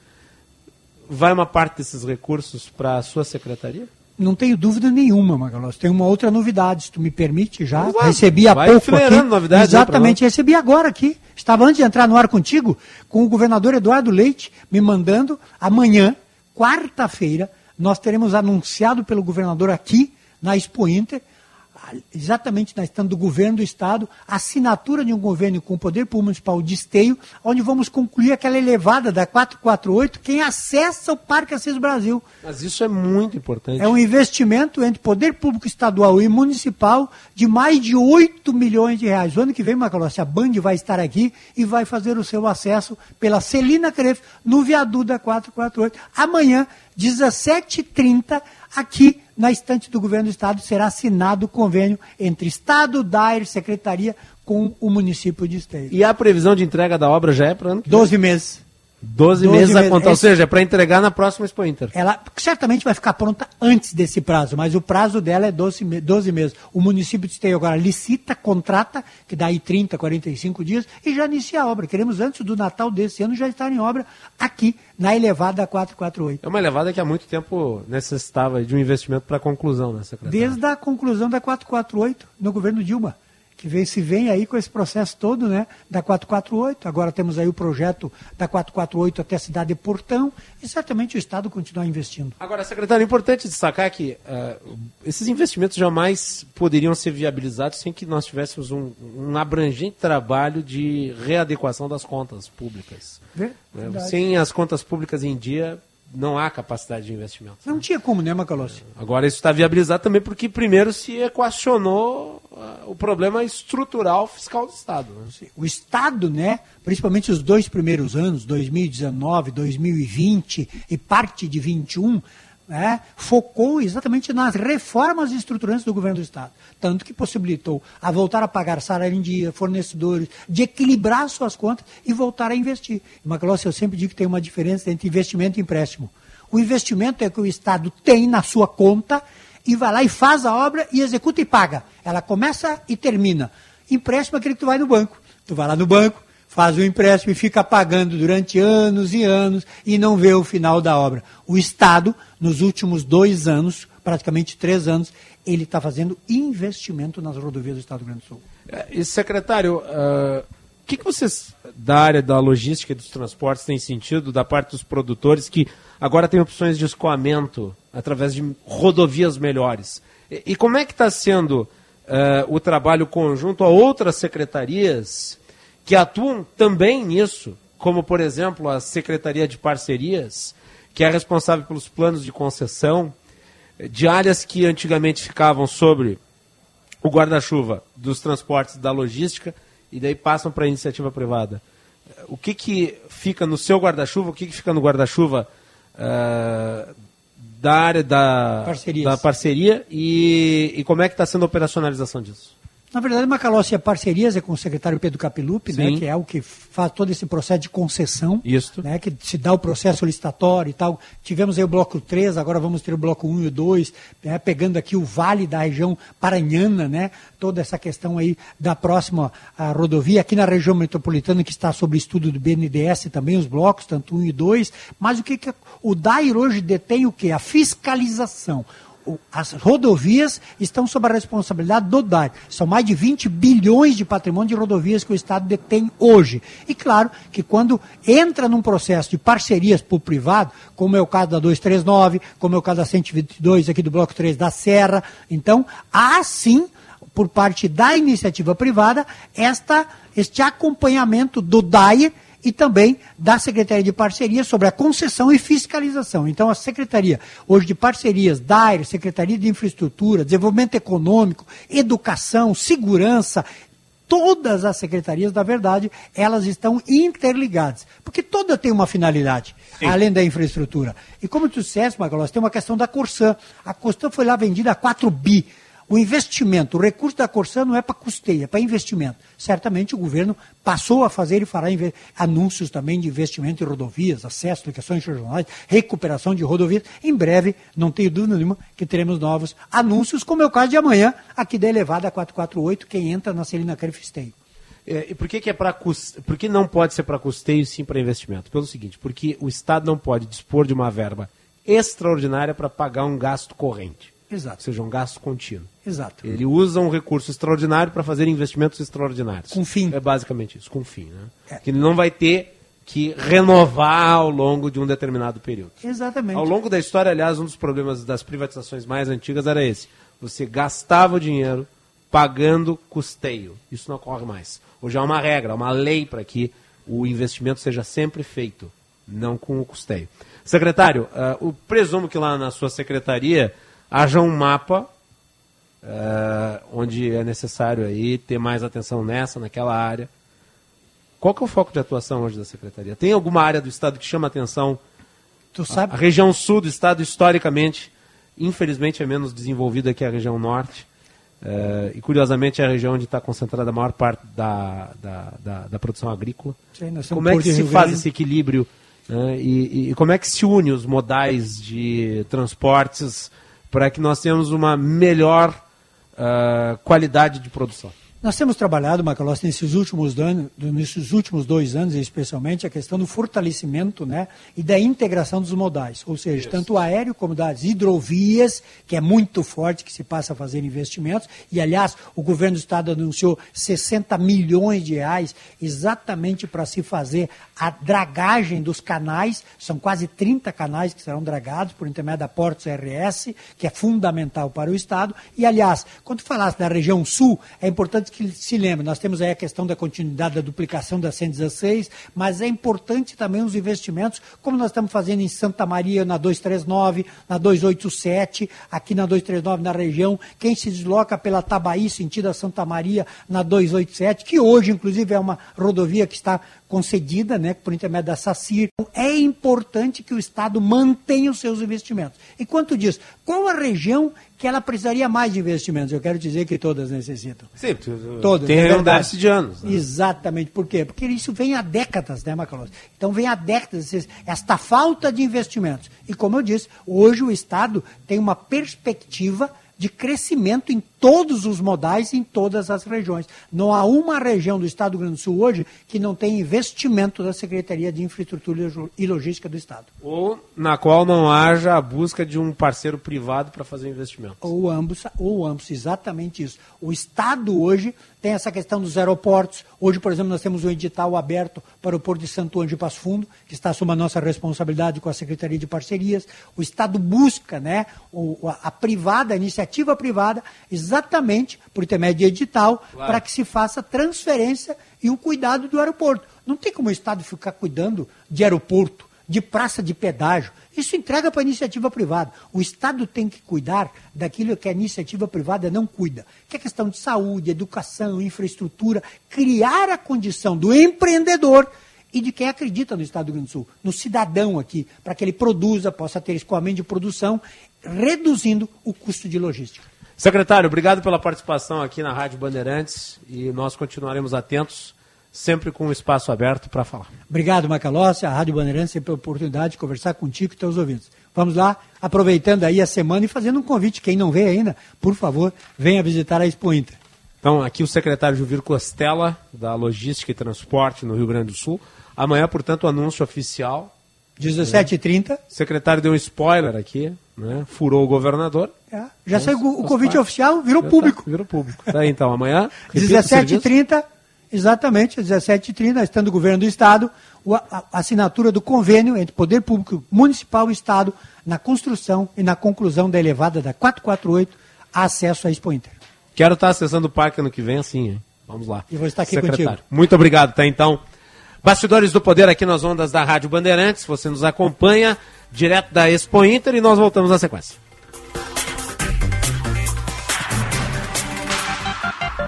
Vai uma parte desses recursos para a sua secretaria? Não tenho dúvida nenhuma, Magalhães. Tem uma outra novidade, se tu me permite já. Lá. Recebi há Vai pouco aqui. novidades Exatamente, recebi agora aqui. Estava antes de entrar no ar contigo, com o governador Eduardo Leite me mandando amanhã, quarta-feira, nós teremos anunciado pelo governador aqui na Expo Inter, exatamente na estando do governo do estado, assinatura de um convênio com o Poder Público Municipal de Esteio, onde vamos concluir aquela elevada da 448, quem acessa o Parque Assis Brasil. Mas isso é muito importante. É um investimento entre poder público estadual e municipal de mais de 8 milhões de reais. O ano que vem, Macalossi, a Band vai estar aqui e vai fazer o seu acesso pela Celina Cref no viaduto da 448. Amanhã, 17h30, aqui na estante do governo do estado, será assinado o convênio entre Estado, DAIR, Secretaria, com o município de Esteio. E a previsão de entrega da obra já é para ano que 12 meses. 12, 12 meses a contar, ou Esse- seja, é para entregar na próxima Expo Inter. Ela certamente vai ficar pronta antes desse prazo, mas o prazo dela é 12, me- 12 meses. O município de Esteio agora licita, contrata, que dá aí 30, 45 dias, e já inicia a obra. Queremos, antes do Natal desse ano, já estar em obra aqui, na elevada 448. É uma elevada que há muito tempo necessitava de um investimento para conclusão, né, secretário? Desde a conclusão da 448, no governo Dilma, que vem, se vem aí com esse processo todo, né, da 448. Agora temos aí o projeto da 448 até a cidade de Portão, e certamente o Estado continuar investindo. Agora, secretário, é importante destacar que eh, esses investimentos jamais poderiam ser viabilizados sem que nós tivéssemos um, um abrangente trabalho de readequação das contas públicas. Né? Sem as contas públicas em dia, não há capacidade de investimento. Não tinha como, né, Macalossi? Agora, isso está viabilizado também porque, primeiro, se equacionou ah, o problema estrutural fiscal do Estado. né? O Estado, né, principalmente os dois primeiros anos, 2019, 2020 e parte de 21, né, focou exatamente nas reformas estruturantes do governo do Estado. Tanto que possibilitou a voltar a pagar salário em dia, fornecedores, de equilibrar suas contas e voltar a investir. Macalossi, eu sempre digo que tem uma diferença entre investimento e empréstimo. O investimento é que o Estado tem na sua conta e vai lá e faz a obra e executa e paga. Ela começa e termina. Empréstimo é aquele que tu vai no banco. Tu vai lá no banco, faz o empréstimo e fica pagando durante anos e anos e não vê o final da obra. O Estado, nos últimos dois anos, praticamente três anos, ele está fazendo investimento nas rodovias do Estado do Rio Grande do Sul. Eh, E, secretário, ah, o que, que vocês da área da logística e dos transportes têm sentido da parte dos produtores que agora têm opções de escoamento através de rodovias melhores? E, e como é que está sendo ah, o trabalho conjunto a outras secretarias que atuam também nisso, como, por exemplo, a Secretaria de Parcerias, que é responsável pelos planos de concessão de áreas que antigamente ficavam sobre o guarda-chuva dos transportes da logística e daí passam para a iniciativa privada. O que, que fica no seu guarda-chuva, o que, que fica no guarda-chuva ah, da área da, Parcerias. da parceria e, e como é que está sendo a operacionalização disso? Na verdade, Macalossi, a parcerias é com o secretário Pedro Capilupi, né, que é o que faz todo esse processo de concessão, Isso. né, que se dá o processo licitatório e tal. Tivemos aí o bloco 3, agora vamos ter o bloco 1 e o 2, né, pegando aqui o vale da região paranhana, né, toda essa questão aí da próxima rodovia, aqui na região metropolitana, que está sob estudo do BNDES também, os blocos, tanto 1 e 2. Mas o que, que o DAIR hoje detém o quê? A fiscalização. As rodovias estão sob a responsabilidade do DAE. São mais de 20 bilhões de patrimônio de rodovias que o Estado detém hoje. E claro que quando entra num processo de parcerias por privado, como é o caso da 239, como é o caso da 122 aqui do Bloco 3 da Serra, então há sim por parte da iniciativa privada esta, este acompanhamento do DAE e também da Secretaria de Parceria sobre a concessão e fiscalização. Então, a Secretaria, hoje de Parcerias, DAER, Secretaria de Infraestrutura, Desenvolvimento Econômico, Educação, Segurança, todas as secretarias, na verdade, elas estão interligadas, porque toda tem uma finalidade, além da infraestrutura. E como tu disseste, Marcos, tem uma questão da Corsã. A Corsã foi lá vendida a 4 bi. O investimento, o recurso da Corsã não é para custeio, é para investimento. Certamente o governo passou a fazer e fará anúncios também de investimento em rodovias, acesso, ligações regionais, recuperação de rodovias. Em breve, não tenho dúvida nenhuma, que teremos novos anúncios, como é o caso de amanhã, aqui da Elevada 448, quem entra na Celina Crefesteio. É, e por que, que é para por que não pode ser para custeio e sim para investimento? Pelo seguinte, porque o Estado não pode dispor de uma verba extraordinária para pagar um gasto corrente. Exato. Ou seja, um gasto contínuo. Exato. Ele usa um recurso extraordinário para fazer investimentos extraordinários. Com fim. É basicamente isso, com fim. Né? É. Que ele não vai ter que renovar ao longo de um determinado período. Exatamente. Ao longo da história, aliás, um dos problemas das privatizações mais antigas era esse. Você gastava o dinheiro pagando custeio. Isso não ocorre mais. Hoje há uma regra, uma lei para que o investimento seja sempre feito, não com o custeio. Secretário, ah, eu presumo que lá na sua secretaria haja um mapa ah, onde é necessário aí ter mais atenção nessa, naquela área. Qual que é o foco de atuação hoje da secretaria? Tem alguma área do estado que chama atenção? Tu sabe? A, a região sul do estado, historicamente, infelizmente, é menos desenvolvida que a região norte. Eh, e curiosamente é a região onde está concentrada a maior parte da, da, da, da produção agrícola. Sim, Como é que se faz esse equilíbrio né, e, e como é que se une os modais de transportes para que nós tenhamos uma melhor ah, qualidade de produção? Nós temos trabalhado, Macalossi, nesses últimos, anos, nesses últimos dois anos, especialmente, a questão do fortalecimento né, e da integração dos modais, ou seja, tanto o aéreo como das hidrovias, que é muito forte, que se passa a fazer investimentos, e, aliás, o governo do Estado anunciou 60 milhões de reais exatamente para se fazer a dragagem dos canais, são quase 30 canais que serão dragados por intermédio da Portos RS, que é fundamental para o Estado, e, aliás, quando falasse da região sul, é importante que se lembre, nós temos aí a questão da continuidade da duplicação da 116, mas é importante também os investimentos, como nós estamos fazendo em Santa Maria na 239, na 287, aqui na 239 na região, quem se desloca pela Tabaí, sentido a Santa Maria, na 287, que hoje, inclusive, é uma rodovia que está concedida, né, por intermédio da SACIR. É importante que o Estado mantenha os seus investimentos. E quanto disso, qual a região que ela precisaria mais de investimentos? Eu quero dizer que todas necessitam. Sim, Todas. tem é déficit de anos. né? Exatamente. Por quê? Porque isso vem há décadas, né, Macalós? Então vem há décadas esta falta de investimentos. E como eu disse, hoje o Estado tem uma perspectiva de crescimento em todos os modais, em todas as regiões. Não há uma região do Estado do Rio Grande do Sul hoje que não tem investimento da Secretaria de Infraestrutura e Logística do Estado. Ou na qual não haja a busca de um parceiro privado para fazer investimento. Ou ambos, ou ambos, exatamente isso. O Estado hoje tem essa questão dos aeroportos. Hoje, por exemplo, nós temos um edital aberto para o Porto de Santo Ângelo de Passo Fundo, que está sob a nossa responsabilidade com a Secretaria de Parcerias. O Estado busca né, a privada, a iniciativa privada, exatamente por intermédio de edital, Claro. para que se faça transferência e o cuidado do aeroporto. Não tem como o Estado ficar cuidando de aeroporto, de praça de pedágio. Isso entrega para a iniciativa privada. O Estado tem que cuidar daquilo que a iniciativa privada não cuida, que é questão de saúde, educação, infraestrutura, criar a condição do empreendedor e de quem acredita no Estado do Rio Grande do Sul, no cidadão aqui, para que ele produza, possa ter escoamento de produção, reduzindo o custo de logística. Secretário, obrigado pela participação aqui na Rádio Bandeirantes e nós continuaremos atentos, sempre com o espaço aberto para falar. Obrigado, Macalossi, a Rádio Bandeirantes, pela oportunidade de conversar contigo e teus ouvintes. Vamos lá, aproveitando aí a semana e fazendo um convite. Quem não veio ainda, por favor, venha visitar a Expo Inter. Então, aqui o secretário Juvir Costela, da Logística e Transporte no Rio Grande do Sul. Amanhã, portanto, o anúncio oficial. 17h30. O secretário deu um spoiler aqui. né? Furou o governador. É. Já saiu o faz convite oficial, virou Já público. Tá, virou público. Tá aí, então, amanhã. repita o serviço. 17h30, exatamente, 17h30, estando o governo do Estado, a, a assinatura do convênio entre Poder Público Municipal e Estado na construção e na conclusão da elevada da 448, acesso à Expo Inter. Quero estar acessando o parque ano que vem, assim, hein? Vamos lá. E vou estar aqui Secretário. contigo. Muito obrigado, tá então. Bastidores do Poder aqui nas ondas da Rádio Bandeirantes. Você nos acompanha direto da Expo Inter e nós voltamos na sequência.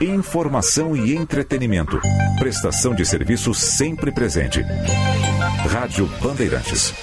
Informação e entretenimento. Prestação de serviço sempre presente. Rádio Bandeirantes.